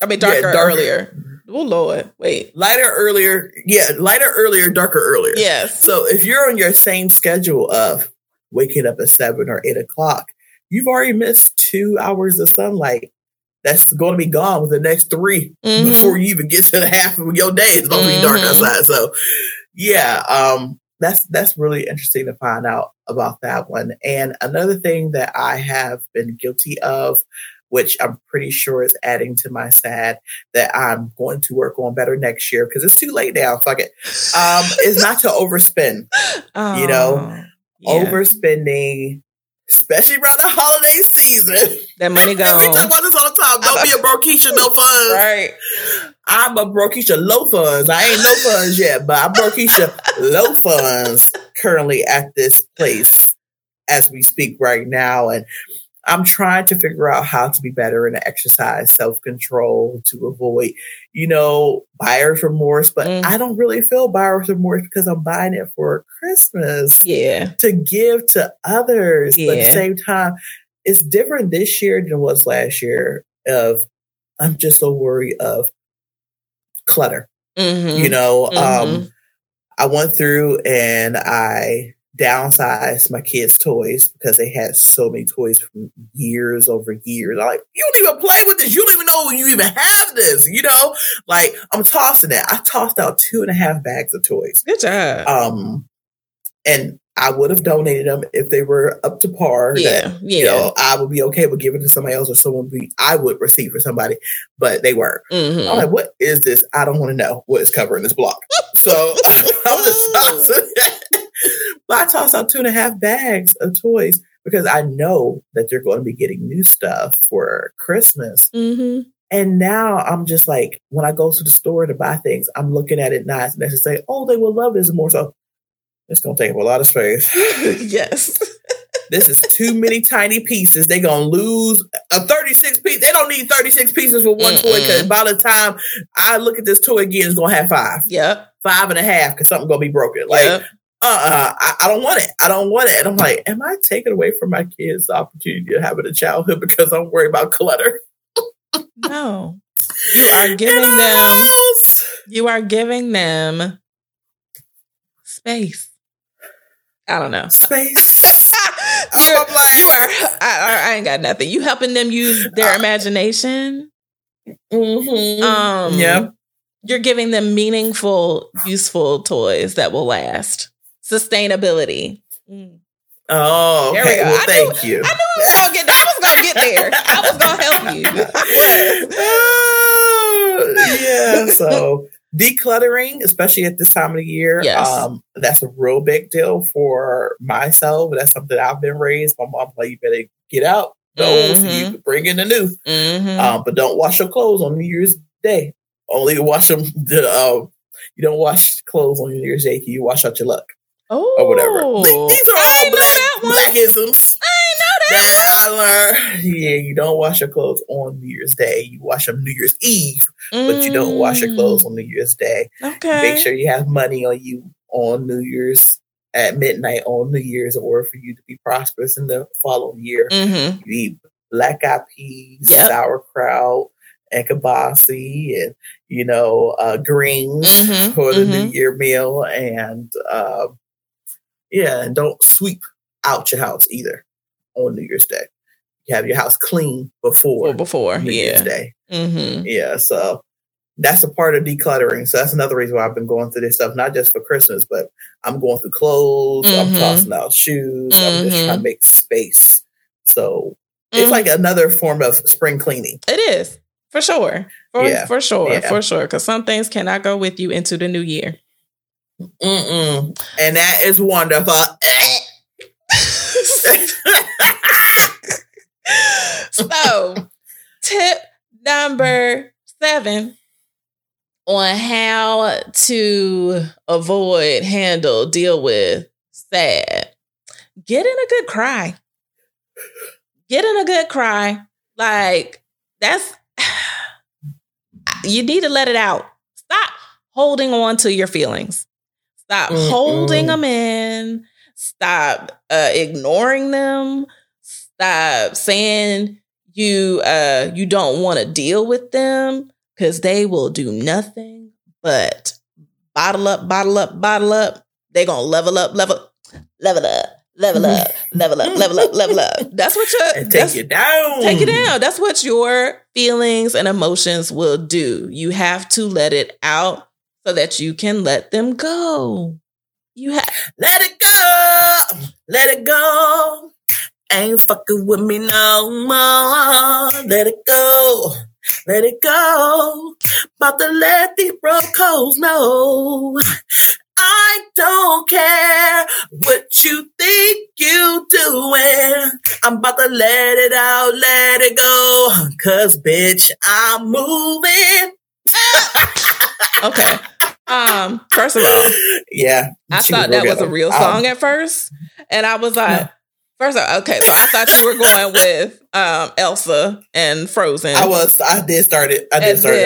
I mean, Yeah, darker darker- earlier. Oh Lord, wait. Lighter earlier, yeah, lighter earlier, darker earlier. Yes. So if you're on your same schedule of waking up at seven or eight o'clock, you've already missed two hours of sunlight. That's going to be gone with the next 3 Mhm. before you even get to the half of your day. It's going to be dark Mhm. outside. So, yeah, um, that's that's really interesting to find out about that one. And another thing that I have been guilty of, which I'm pretty sure is adding to my sad, that I'm going to work on better next year because it's too late now. Fuck it. Um, is not to overspend. you know, Oh, yeah. Overspending, especially around the holiday season. that money we talk about this all the time. Don't be a brokeisha, no funds. Right. I'm a brokeisha, low funds. I ain't no funds yet, but I'm brokeisha, low funds currently at this place as we speak right now. And I'm trying to figure out how to be better and exercise self control to avoid, you know, buyer's remorse. But Mm. I don't really feel buyer's remorse because I'm buying it for Christmas Yeah. to give to others. But at the same time, it's different this year than it was last year. Of I'm just so worried of clutter. Mm-hmm. You know, Mhm. um, I went through and I downsized my kids' toys because they had so many toys from years over years. I'm like, you don't even play with this. You don't even know you even have this. You know, like I'm tossing it. I tossed out two and a half bags of toys. Good job. Um, and I would have donated them if they were up to par. yeah. That, Yeah. you know, I would be okay with giving to somebody else or someone be I would receive for somebody, but they weren't. Mhm. I'm like, what is this? I don't want to know what is covering this block. So I'm just tossing it. But I tossed out two and a half bags of toys because I know that they're going to be getting new stuff for Christmas. Mhm. And now I'm just like, when I go to the store to buy things, I'm looking at it nice and they say, oh, they will love this more. So it's going to take up a lot of space. yes. This is too many tiny pieces. They're gonna lose a 36 piece. They don't need 36 pieces for one toy because by the time I look at this toy again, it's gonna have five, Yep. five and a half because something's gonna be broken. Like, yep. uh-uh, I, I don't want it. I don't want it. And I'm like, am I taking away from my kids the opportunity of having a childhood because I'm worried about clutter? No. You are giving them you are giving them space. I don't know. space. You're- I'm like- you are I, I- ain't got nothing. You helping them use their Uh, imagination. Mhm. Um yeah. You're giving them meaningful, useful toys that will last. Sustainability. Mm. Oh, There we go. Well, thank you. I knew I was gonna get I was gonna get there. I was gonna help you. I was. Yeah. So decluttering, especially at this time of the year, Yes. um, that's a real big deal for myself. That's something I've been raised. My mom like, you better get out the old so you bring in the new. Mhm. Um, but don't wash your clothes on New Year's Day. Only wash them. The, uh, you don't wash clothes on New Year's Day. You wash out your luck oh, or whatever. These are I all black blackisms. That I learned. Yeah, you don't wash your clothes on New Year's Day. You wash them New Year's Eve, but you don't wash your clothes on New Year's Day. Mm, Okay. Make sure you have money on you on New Year's at midnight on New Year's, or for you to be prosperous in the following year. Mm-hmm. You eat black eyed peas, Yep. sauerkraut, and kielbasi, and you know uh, greens Mhm, for the New mhm. Year meal, and uh, yeah, and don't sweep out your house either on New Year's Day. You have your house clean before Or before, New Year's. Day. Mm-hmm. Yeah, so that's a part of decluttering. So that's another reason why I've been going through this stuff, not just for Christmas, but I'm going through clothes, I'm Mhm. tossing out shoes, I'm just Mhm. trying to make space. So Mm-hmm. it's like another form of spring cleaning. It is for sure. For, Yeah. for sure. Yeah. For sure. Because some things cannot go with you into the new year. Mm-mm. And that is wonderful. so, tip number seven on how to avoid, handle, deal with sad. Get in a good cry. Get in a good cry. Like, that's, you need to let it out. Stop holding on to your feelings. Stop Mm-mm. holding them in. Stop uh, ignoring them. Stop saying you uh, you don't want to deal with them because they will do nothing but bottle up, bottle up, bottle up. They're gonna level up, level, level up, level up, level up, level up, level up. That's what your and take it down. Take it down. That's what your feelings and emotions will do. You have to let it out so that you can let them go. You have Let it go. Let it go. Ain't fucking with me no more. Let it go. Let it go. About to let these brocos know. I don't care what you think you doing. I'm about to let it out, let it go. Cause bitch, I'm moving. okay. Um, first of all, Yeah. I thought that was a real Um, song at first. And I was like, first of all, okay, so I thought you were going with um Elsa and Frozen. I was, I did start it. I did and start it.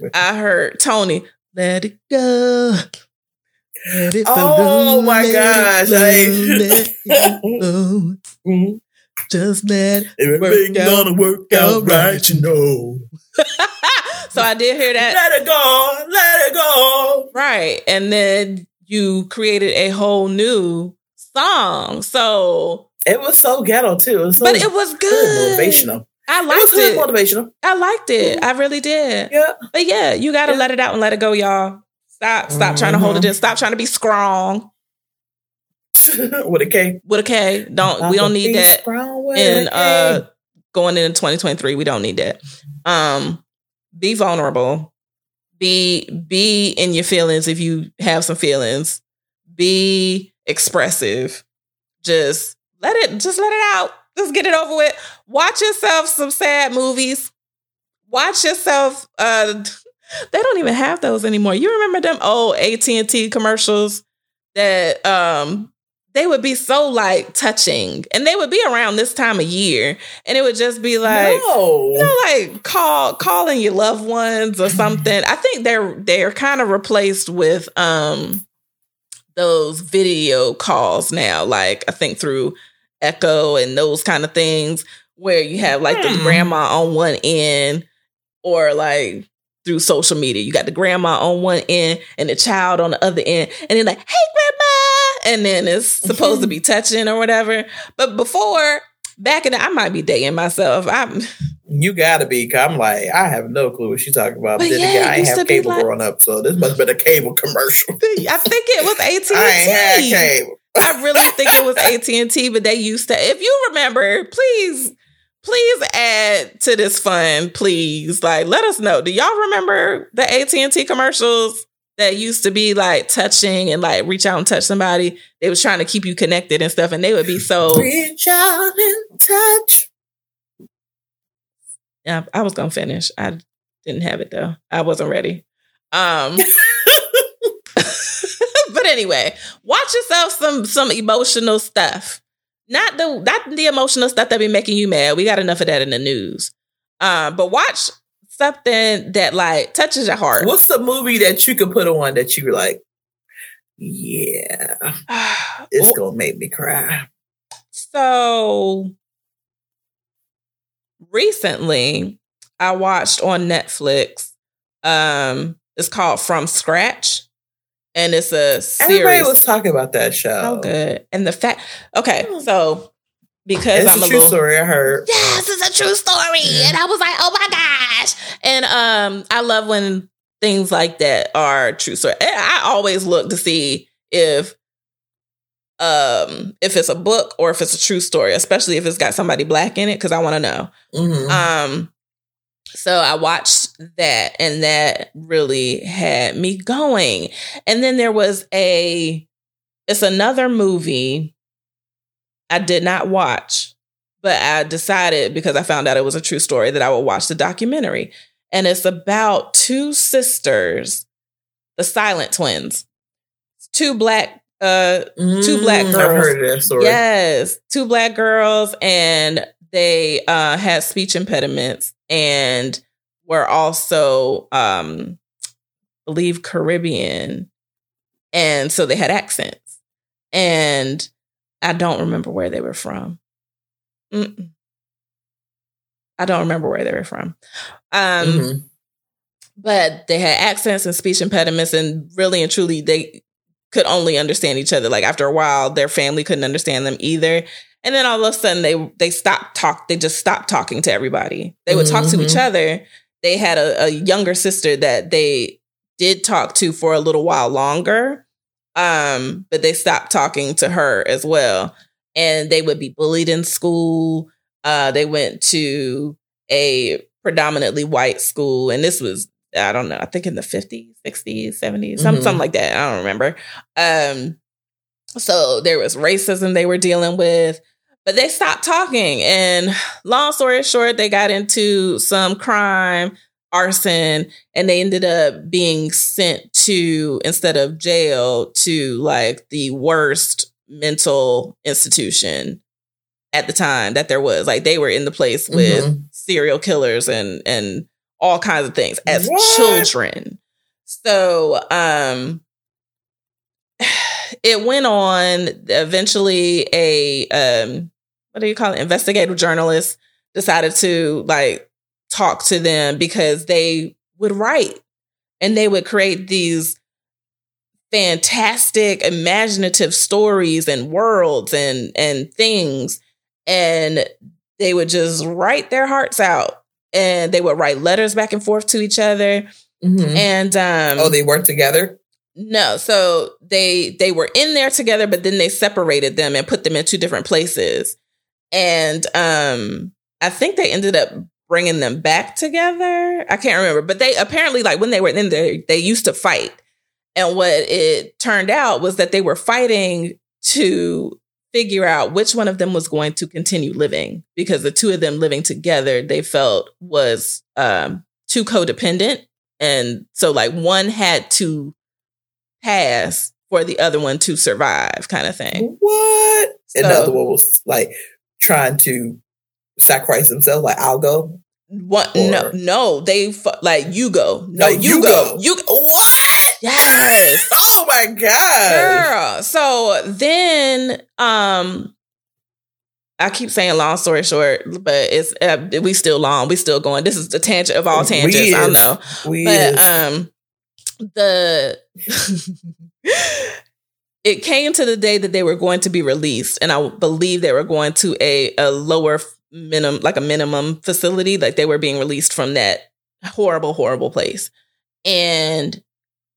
then I heard Toni, let it go. Let it Oh my let it gosh, flow, I- let it flow. Mhm. Just let Everything Work gonna work out right, you know. so I did hear that. Let it go, let it go. Right. And then you created a whole new song. So It was so ghetto too. It so but it was good, motivational. I It was liked good it. motivational. I liked it. I really did. Yeah. But yeah, you gotta Yeah. let it out and let it go, y'all. Stop, stop trying to hold it in. Stop trying to be strong With a K. with a K. Don't we don't need that in uh going into 2023. We don't need that. Um be vulnerable. Be be in your feelings if you have some feelings. Be expressive. Just let it just let it out. Just get it over with. Watch yourself some sad movies. Watch yourself uh they don't even have those anymore. You remember them old AT&T commercials that um they would be so like touching and they would be around this time of year and it would just be like no. you know, like call calling your loved ones or something. I think they're they're kind of replaced with um those video calls now, like I think through Echo and those kind of things, where you have like the Hmm. grandma on one end, or like through social media, you got the grandma on one end and the child on the other end, and then like, hey grandma, and then it's supposed to be touching or whatever. But before back in the, I might be dating myself. I'm You gotta be. i I'm like, I have no clue what she's talking about. But But then yeah, again, I ain't used to have cable like- growing up, so this must have been a cable commercial. I think it was AT&T. I ain't had cable. I really think it was AT and T, but they used to. If you remember, please, please add to this fun, please. Like, let us know. Do y'all remember the AT and T commercials that used to be like touching and like reach out and touch somebody? They was trying to keep you connected and stuff, and they would be so. Reach out and touch. Yeah, I was gonna finish. I didn't have it though. I wasn't ready. Um. anyway, watch yourself some some emotional stuff. not the not the emotional stuff that be making you mad. We got enough of that in the news. Um, but watch something that like touches your heart. What's the movie that you could put on that you like? Yeah, it's well, gonna make me cry. So recently, I watched on Netflix. Um, it's called From Scratch, and it's a series. Everybody was talking about that show. Oh, good. And the fact, okay, hmm. so because it's I'm a, a true little, story. I heard. Yes, it's a true story, yeah. and I was like, oh my gosh! And um, I love when things like that are true story. I always look to see if um if it's a book or if it's a true story, especially if it's got somebody black in it, because I want to know. Mm-hmm. Um, so I watched that, and that really had me going. And then there was a, it's another movie I did not watch, but I decided because I found out it was a true story that I would watch the documentary. And it's about two sisters, the silent twins, two black uh two black girls. Mm, I've heard that story. Yes, two black girls, and they uh had speech impediments and were also um believe Caribbean. And so they had accents. And I don't remember where they were from. Mm-mm. I don't remember where they were from. Um, mm-hmm. But they had accents and speech impediments, and really and truly, they could only understand each other. Like after a while, their family couldn't understand them either. And then all of a sudden, they they stopped talk. They just stopped talking to everybody. They would mm-hmm. talk to each mm-hmm. other. They had a, a, younger sister that they did talk to for a little while longer, um, but they stopped talking to her as well. And they would be bullied in school. Uh, they went to a predominantly white school, and this was I don't know, I think in the 50s, 60s, 70s, mm-hmm. something, something like that. I don't remember. Um, so there was racism they were dealing with, but they stopped talking. And long story short, they got into some crime, arson, and they ended up being sent to, instead of jail, to like the worst mental institution at the time that there was. Like they were in the place with mm-hmm. serial killers and and all kinds of things as what? children. So, um, it went on. Eventually, a um, what do you call it? Investigative journalists decided to like talk to them because they would write and they would create these fantastic imaginative stories and worlds and and things and they would just write their hearts out and they would write letters back and forth to each other. Mm-hmm. And um, oh, they worked together. No, so they they were in there together, but then they separated them and put them in two different places. And um, I think they ended up bringing them back together. I can't remember, but they apparently like when they were in there, they used to fight. And what it turned out was that they were fighting to figure out which one of them was going to continue living because the two of them living together they felt was um, too codependent and so like one had to pass for the other one to survive kind of thing what so, and the other one was like trying to sacrifice themselves like i'll go what no no they like you go no like, you, you go. go you what Yes. oh my god. Girl. So then um I keep saying long story short, but it's uh, we still long. We still going. This is the tangent of all tangents. We I know. We but is. um the it came to the day that they were going to be released and I believe they were going to a a lower minimum like a minimum facility like they were being released from that horrible horrible place. And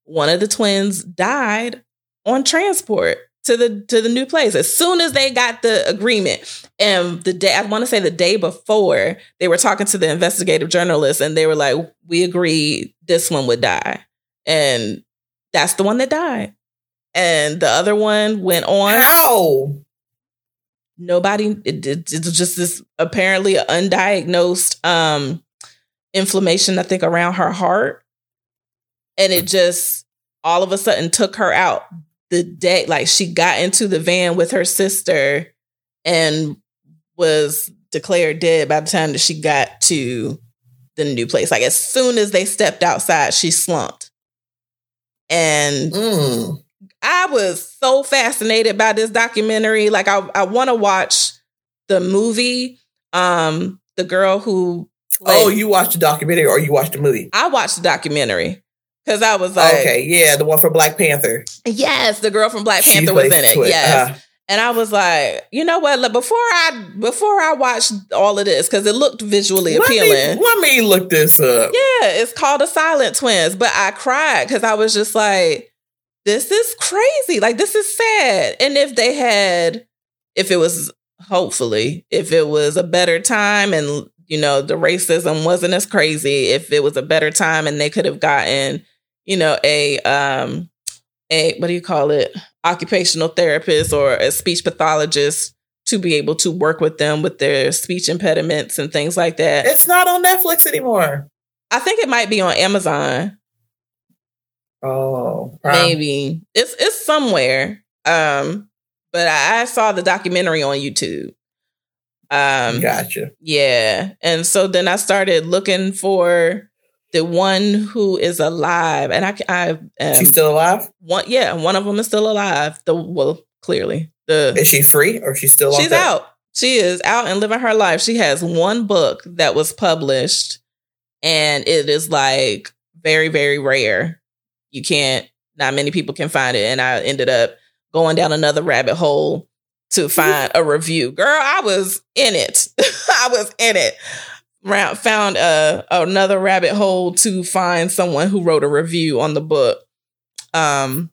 one of the twins died on transport to the to the new place as soon as they got the agreement. And the day i want to say the day before they were talking to the investigative journalist and they were like we agreed this one would die. And that's the one that died and the other one went on how nobody it, it, it was just this apparently undiagnosed um inflammation i think around her heart and it just all of a sudden took her out the day like she got into the van with her sister and was declared dead by the time that she got to the new place. Like as soon as they stepped outside, she slumped. And Mm. I was so fascinated by this documentary. Like I, I want to watch the movie. Um, the girl who Oh, you watched the documentary or you watched the movie? I watched the documentary because I was like, okay, yeah, the one for Black Panther. yes, the girl from Black She Panther was in it. Twit. Yes. Uh, And I was like, you know what? Like, Before I before I watched all of this, because it looked visually let, me, appealing. let me look this up. Yeah, it's called the Silent Twins. But I cried because I was just like, this is crazy. Like, this is sad. And if they had, if it was, hopefully, if it was a better time and, you know, the racism wasn't as crazy, if it was a better time and they could have gotten, you know, a, um, a, what do you call it? Occupational therapist or a speech pathologist to be able to work with them with their speech impediments and things like that. It's not on Netflix anymore. I think it might be on Amazon. Oh. Maybe it's it's somewhere. Um, but I, I saw the documentary on YouTube. Um, Gotcha. yeah, and so then I started looking for the one who is alive, and I I um, She's still alive? one yeah one of them is still alive. The well clearly the Is she free or she's still She's out. She is out and living her life. She has one book that was published, and it is like very, very rare. You can't, not many people can find it. And I ended up going down another rabbit hole to find a review. Girl, I was in it. I was in it. Round, found uh, another rabbit hole to find someone who wrote a review on the book um,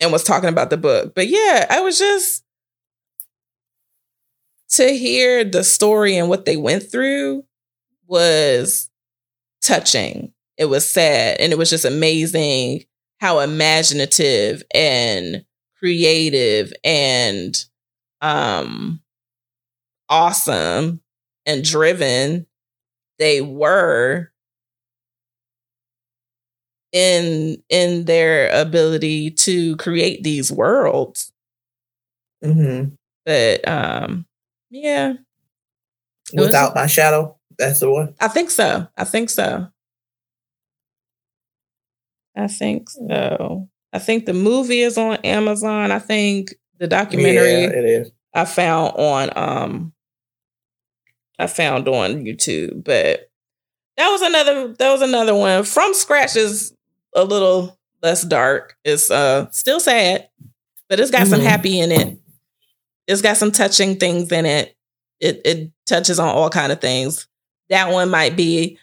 and was talking about the book. But yeah, I was just to hear the story and what they went through was touching. It was sad and it was just amazing how imaginative and creative and um awesome and driven they were in in their ability to create these worlds Mm-hmm. but um yeah It was- Without my shadow. That's the one. I think so. I think so. I think so. I think the movie is on Amazon. I think the documentary Yeah, it is. I found on um I found on YouTube, but that was another that was another one. From Scratch is a little less dark. It's uh still sad, but it's got some Mhm. happy in it. It's got some touching things in it. It it touches on all kind of things. That one might be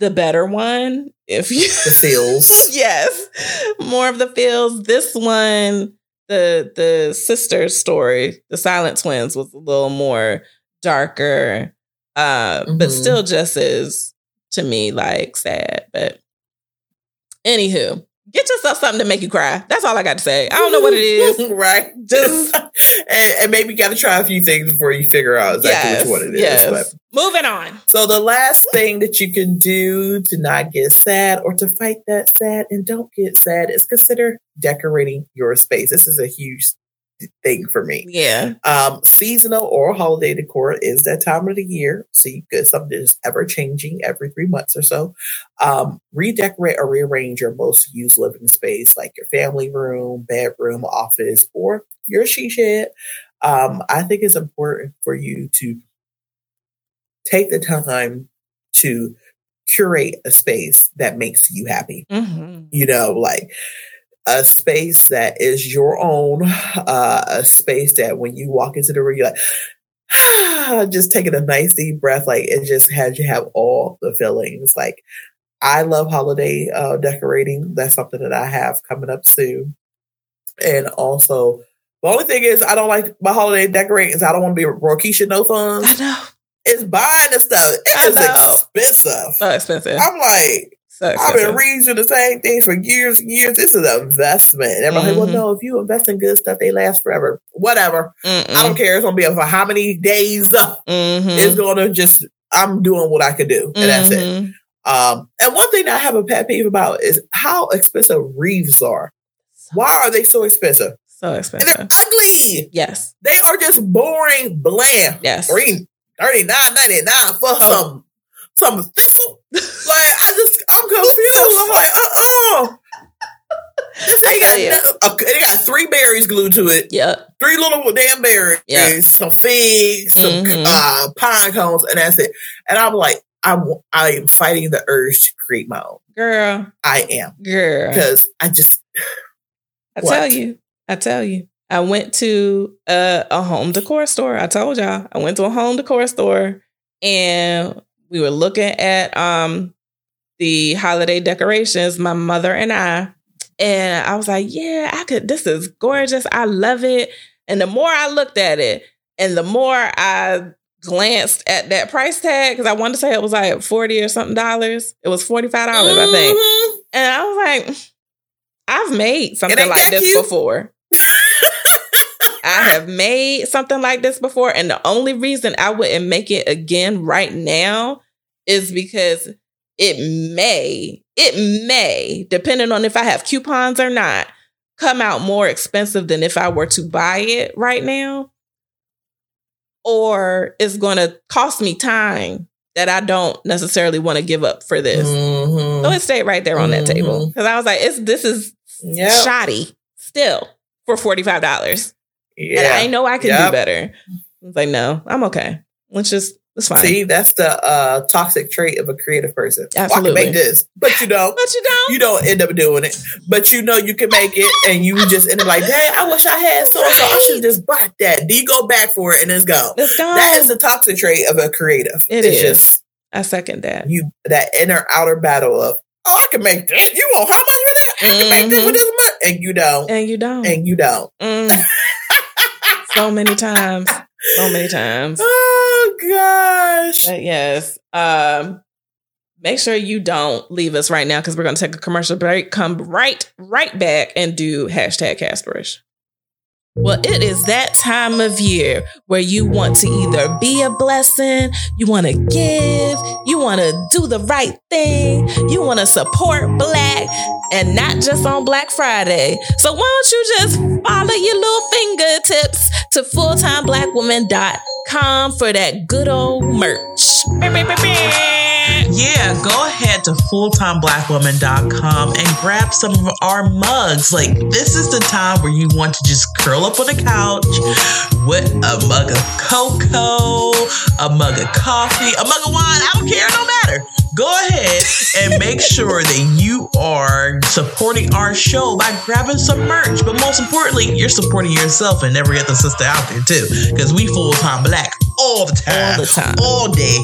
the better one if you The feels. yes more of the feels this one the the sister story the silent twins was a little more darker uh but Mhm. still just as to me like sad but anywho get yourself something to make you cry that's all i got to say i don't know what it is right. Just- and, and maybe you got to try a few things before you figure out exactly yes which one it is. yes But moving on so the last thing that you can do to not get sad or to fight that sad and don't get sad is consider decorating your space. This is a huge thing for me. yeah Um, seasonal or holiday decor is that time of the year. So you get something that's ever changing every three months or so. Um, redecorate or rearrange your most used living space, like your family room, bedroom, office, or your she shed. Um, I think it's important for you to take the time to curate a space that makes you happy Mhm. you know, like a space that is your own, uh, a space that when you walk into the room, you're like, just taking a nice deep breath, like it just has you have all the feelings. Like I love holiday uh, decorating. That's something that I have coming up soon. And also, the only thing is, I don't like my holiday decorating. Is I don't want to be Rokisha no funds. i know It's buying the stuff. I It's expensive. so expensive I'm like, I've been reading through the same thing for years and years. This is an investment. And everybody's like, well, no, if you invest in good stuff, they last forever. Whatever. I Mm-mm. don't care. It's going to be for how many days. Mhm. It's going to just, I'm doing what I could do. And that's it. Mhm. Um, and one thing that I have a pet peeve about is how expensive wreaths are. Why are they so expensive? So And expensive. they're ugly. Yes. They are just boring, bland. Yes. Three thirty nine ninety nine for some some thistle. like I just I'm confused. I'm like, uh uh This ain't got Yeah. okay, It got three berries glued to it. Yep. Three little damn berries, Yeah. some figs, some Mhm. uh, pine cones, and that's it. And I'm like, I'm I'm fighting the urge to create my own. Girl. I am Girl. because I just I What? tell you, I tell you, I went to a, a home decor store. I told y'all, I went to a home decor store and we were looking at um the holiday decorations, my mother and I. And I was like, yeah, I could, this is gorgeous. I love it. And the more I looked at it and the more I glanced at that price tag, because I wanted to say it was like 40 or something dollars. It was $45, I think. Mhm. And I was like, I've made something like this cute? before. I have made something like this before. And the only reason I wouldn't make it again right now is because it may, it may, depending on if I have coupons or not, come out more expensive than if I were to buy it right now. Or it's going to cost me time that I don't necessarily want to give up for this. Mhm. So it stayed right there on that table because I was like, "It's this is Yep. shoddy still for forty five dollars, Yeah. and I know I can do better." I was like, "No, I'm okay. Let's just it's fine." See, that's the uh, toxic trait of a creative person. Well, I can make this, but you don't. but you don't. You don't end up doing it, but you know you can make it, and you just end up like, "Dang, I wish I had so so. I should just bought that." Then you go back for it, and it's gone. it's gone. That is the toxic trait of a creative. It it's is. just I second that. you that inner outer battle of, "Oh, I can make this. You want how much for that? I can make this Mhm. this much," and you don't, And you don't. and you don't. Mm. so many times. So many times. Oh gosh. But yes. Um, make sure you don't leave us right now because we're going to take a commercial break. Come right, right back and do hashtag Casperish. Well, it is that time of year where you want to either be a blessing, you want to give, you want to do the right thing, you want to support Black, and not just on Black Friday. So why don't you just follow your little fingertips to fulltimeblackwoman.com for that good old merch. Yeah, go ahead to fulltimeblackwoman.com and grab some of our mugs. Like, this is the time where you want to just curl up on the couch with a mug of cocoa, a mug of coffee, a mug of wine. I don't care, no matter. Go ahead and make sure that you are supporting our show by grabbing some merch. But most importantly, you're supporting yourself and every other sister out there, too. Because we full time black all the time All the time. all day,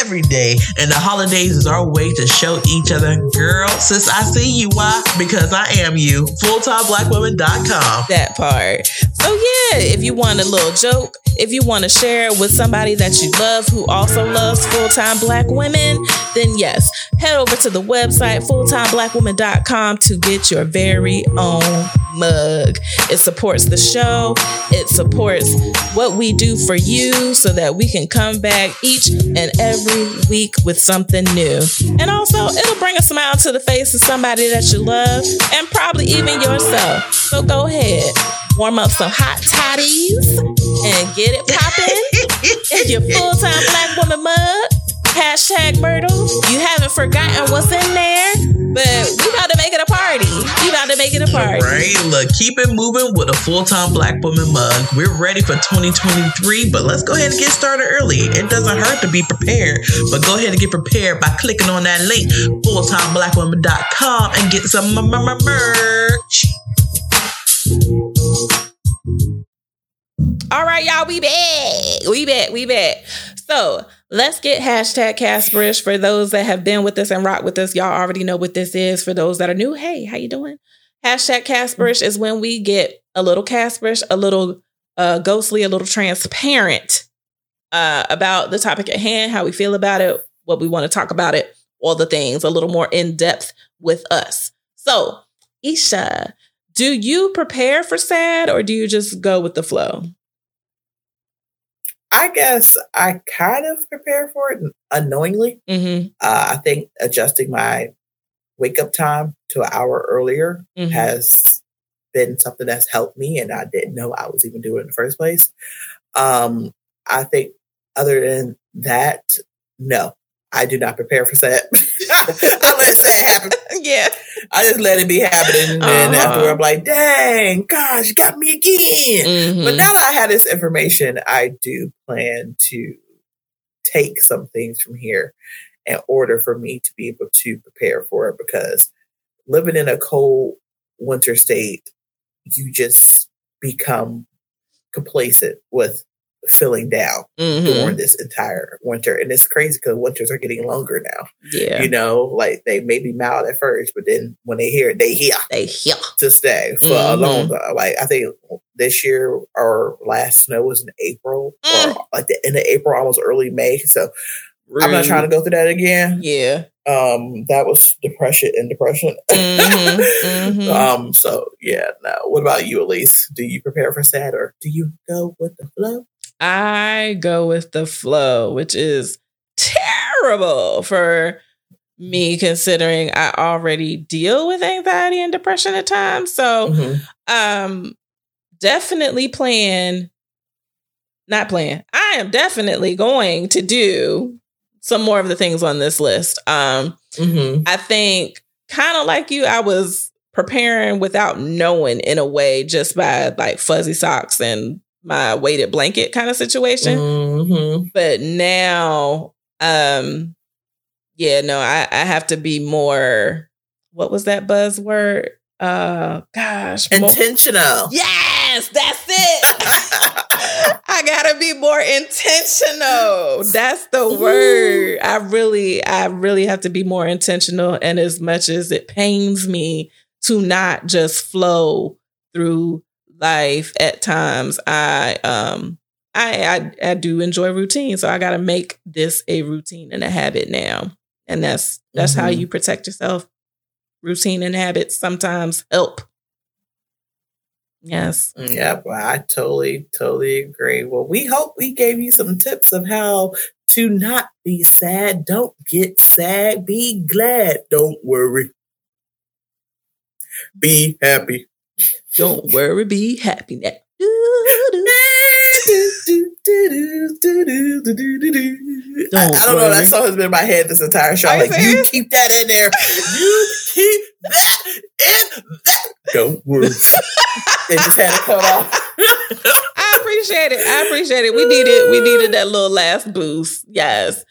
every day. And the holidays is our way to show each other, girl, sis, I see you. Why? Because I am you. FulltimeBlackWoman.com. that part. So yeah, if you want a little joke, if you want to share it with somebody that you love who also loves full-time black women, then yes, head over to the website fulltimeblackwoman.com to get your very own mug. It supports the show, it supports what we do for you so that we can come back each and every week with something new. And also, it'll bring a smile to the face of somebody that you love and probably even yourself. So go ahead, warm up some hot toddies and get it popping in your full time black woman mug. Hashtag Myrtle. You haven't forgotten what's in there, but we about to make it a party. We about to make it a party. Right? Look, keep it moving with a full time black woman mug. We're ready for 2023, but let's go ahead and get started early. It doesn't hurt to be prepared, but go ahead and get prepared by clicking on that link, fulltimeblackwoman.com, and get some merch. All right, y'all, we back. We back. We back. So let's get hashtag Casperish for those that have been with us and rock with us. Y'all already know what this is. For those that are new, hey, how you doing? Hashtag Casperish is when we get a little Casperish, a little uh, ghostly, a little transparent uh, about the topic at hand, how we feel about it, what we want to talk about it, all the things, a little more in depth with us. So, Isha, do you prepare for sad or do you just go with the flow? I guess I kind of prepare for it unknowingly. Mm-hmm. Uh, I think adjusting my wake up time to an hour earlier Mhm. has been something that's helped me, and I didn't know I was even doing it in the first place. Um, I think other than that, no, I do not prepare for sad. I let sad happen. Yeah. I just let it be happening. And then Uh-huh. after I'm like, dang, gosh, you got me again. But Mhm. now that I have this information, I do plan to take some things from here in order for me to be able to prepare for it because living in a cold winter state, you just become complacent with feeling down Mhm. during this entire winter. And it's crazy because winters are getting longer now. Yeah. You know, like they may be mild at first, but then when they hear it, they hear They hear. to stay for a Mhm. long time. Like I think this year our last snow was in April Mm. or like the end of April, almost early May. So I'm not trying to go through that again. Yeah. Um, that was depression and depression. Mhm, mhm. um, so yeah, no. What about you, Elise? Do you prepare for sad or do you go with the flow? I go with the flow, which is terrible for me considering I already deal with anxiety and depression at times. So, Mhm. um definitely plan not plan. I am definitely going to do some more of the things on this list. Um Mhm. I think kind of like you, I was preparing without knowing in a way, just by like fuzzy socks and my weighted blanket kind of situation. Mhm. But now, um, yeah, no, I, I have to be more. What was that buzzword? Uh, gosh, more- Intentional. yes, that's it. I gotta be more intentional. That's the word. I really, I really have to be more intentional. And as much as it pains me to not just flow through life at times, I um I I, I do enjoy routine. So I gotta make this a routine and a habit now. And that's that's how Mhm. you protect yourself. Routine and habits sometimes help. Yes. Yep, I totally, totally agree. Well, we hope we gave you some tips of how to not be sad. Don't get sad. Be glad. Don't worry. Be happy. Don't worry, be happy now. I, I don't know. worry. That song has been in my head this entire show. You Like you keep that in there. You keep that in that. Don't worry. they just had to cut off. I appreciate it. I appreciate it. We needed we needed that little last boost. Yes.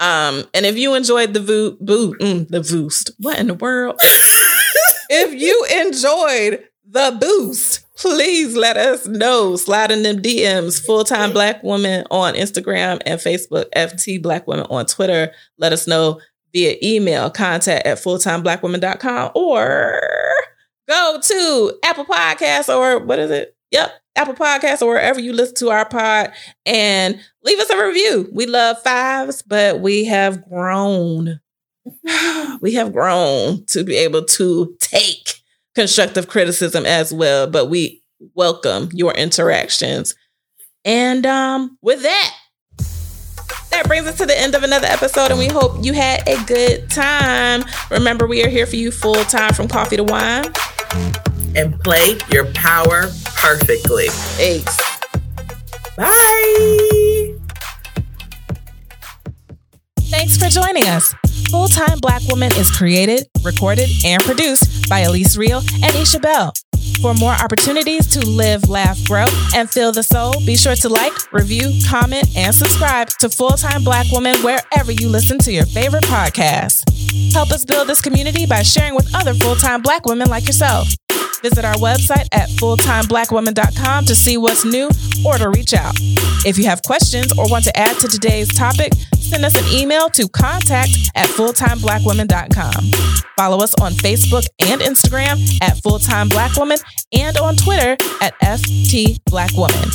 Um, and if you enjoyed the vo- boo mm, the boost, what in the world? if you enjoyed the boost, please let us know. Slide in them DMs, full time black woman on Instagram and Facebook, FT Black Women on Twitter. Let us know via email, contact at fulltimeblackwoman.com or go to Apple Podcasts or what is it? Yep, Apple Podcasts or wherever you listen to our pod and leave us a review. We love fives, but we have grown. we have grown to be able to take constructive criticism as well, but we welcome your interactions. And um with that, that brings us to the end of another episode, and we hope you had a good time. Remember, we are here for you full time from coffee to wine. and play your power perfectly. Ace. Bye. Thanks for joining us. Full Time Black Woman is created, recorded, and produced by Elise Real and Isha Bell. For more opportunities to live, laugh, grow, and feel the soul, be sure to like, review, comment, and subscribe to Full Time Black Woman wherever you listen to your favorite podcast. Help us build this community by sharing with other full time Black women like yourself. Visit our website at fulltimeblackwoman.com to see what's new or to reach out. If you have questions or want to add to today's topic, send us an email to contact at fulltimeblackwoman.com. Follow us on Facebook and Instagram at Fulltime Black Woman and on Twitter at FT Black Woman.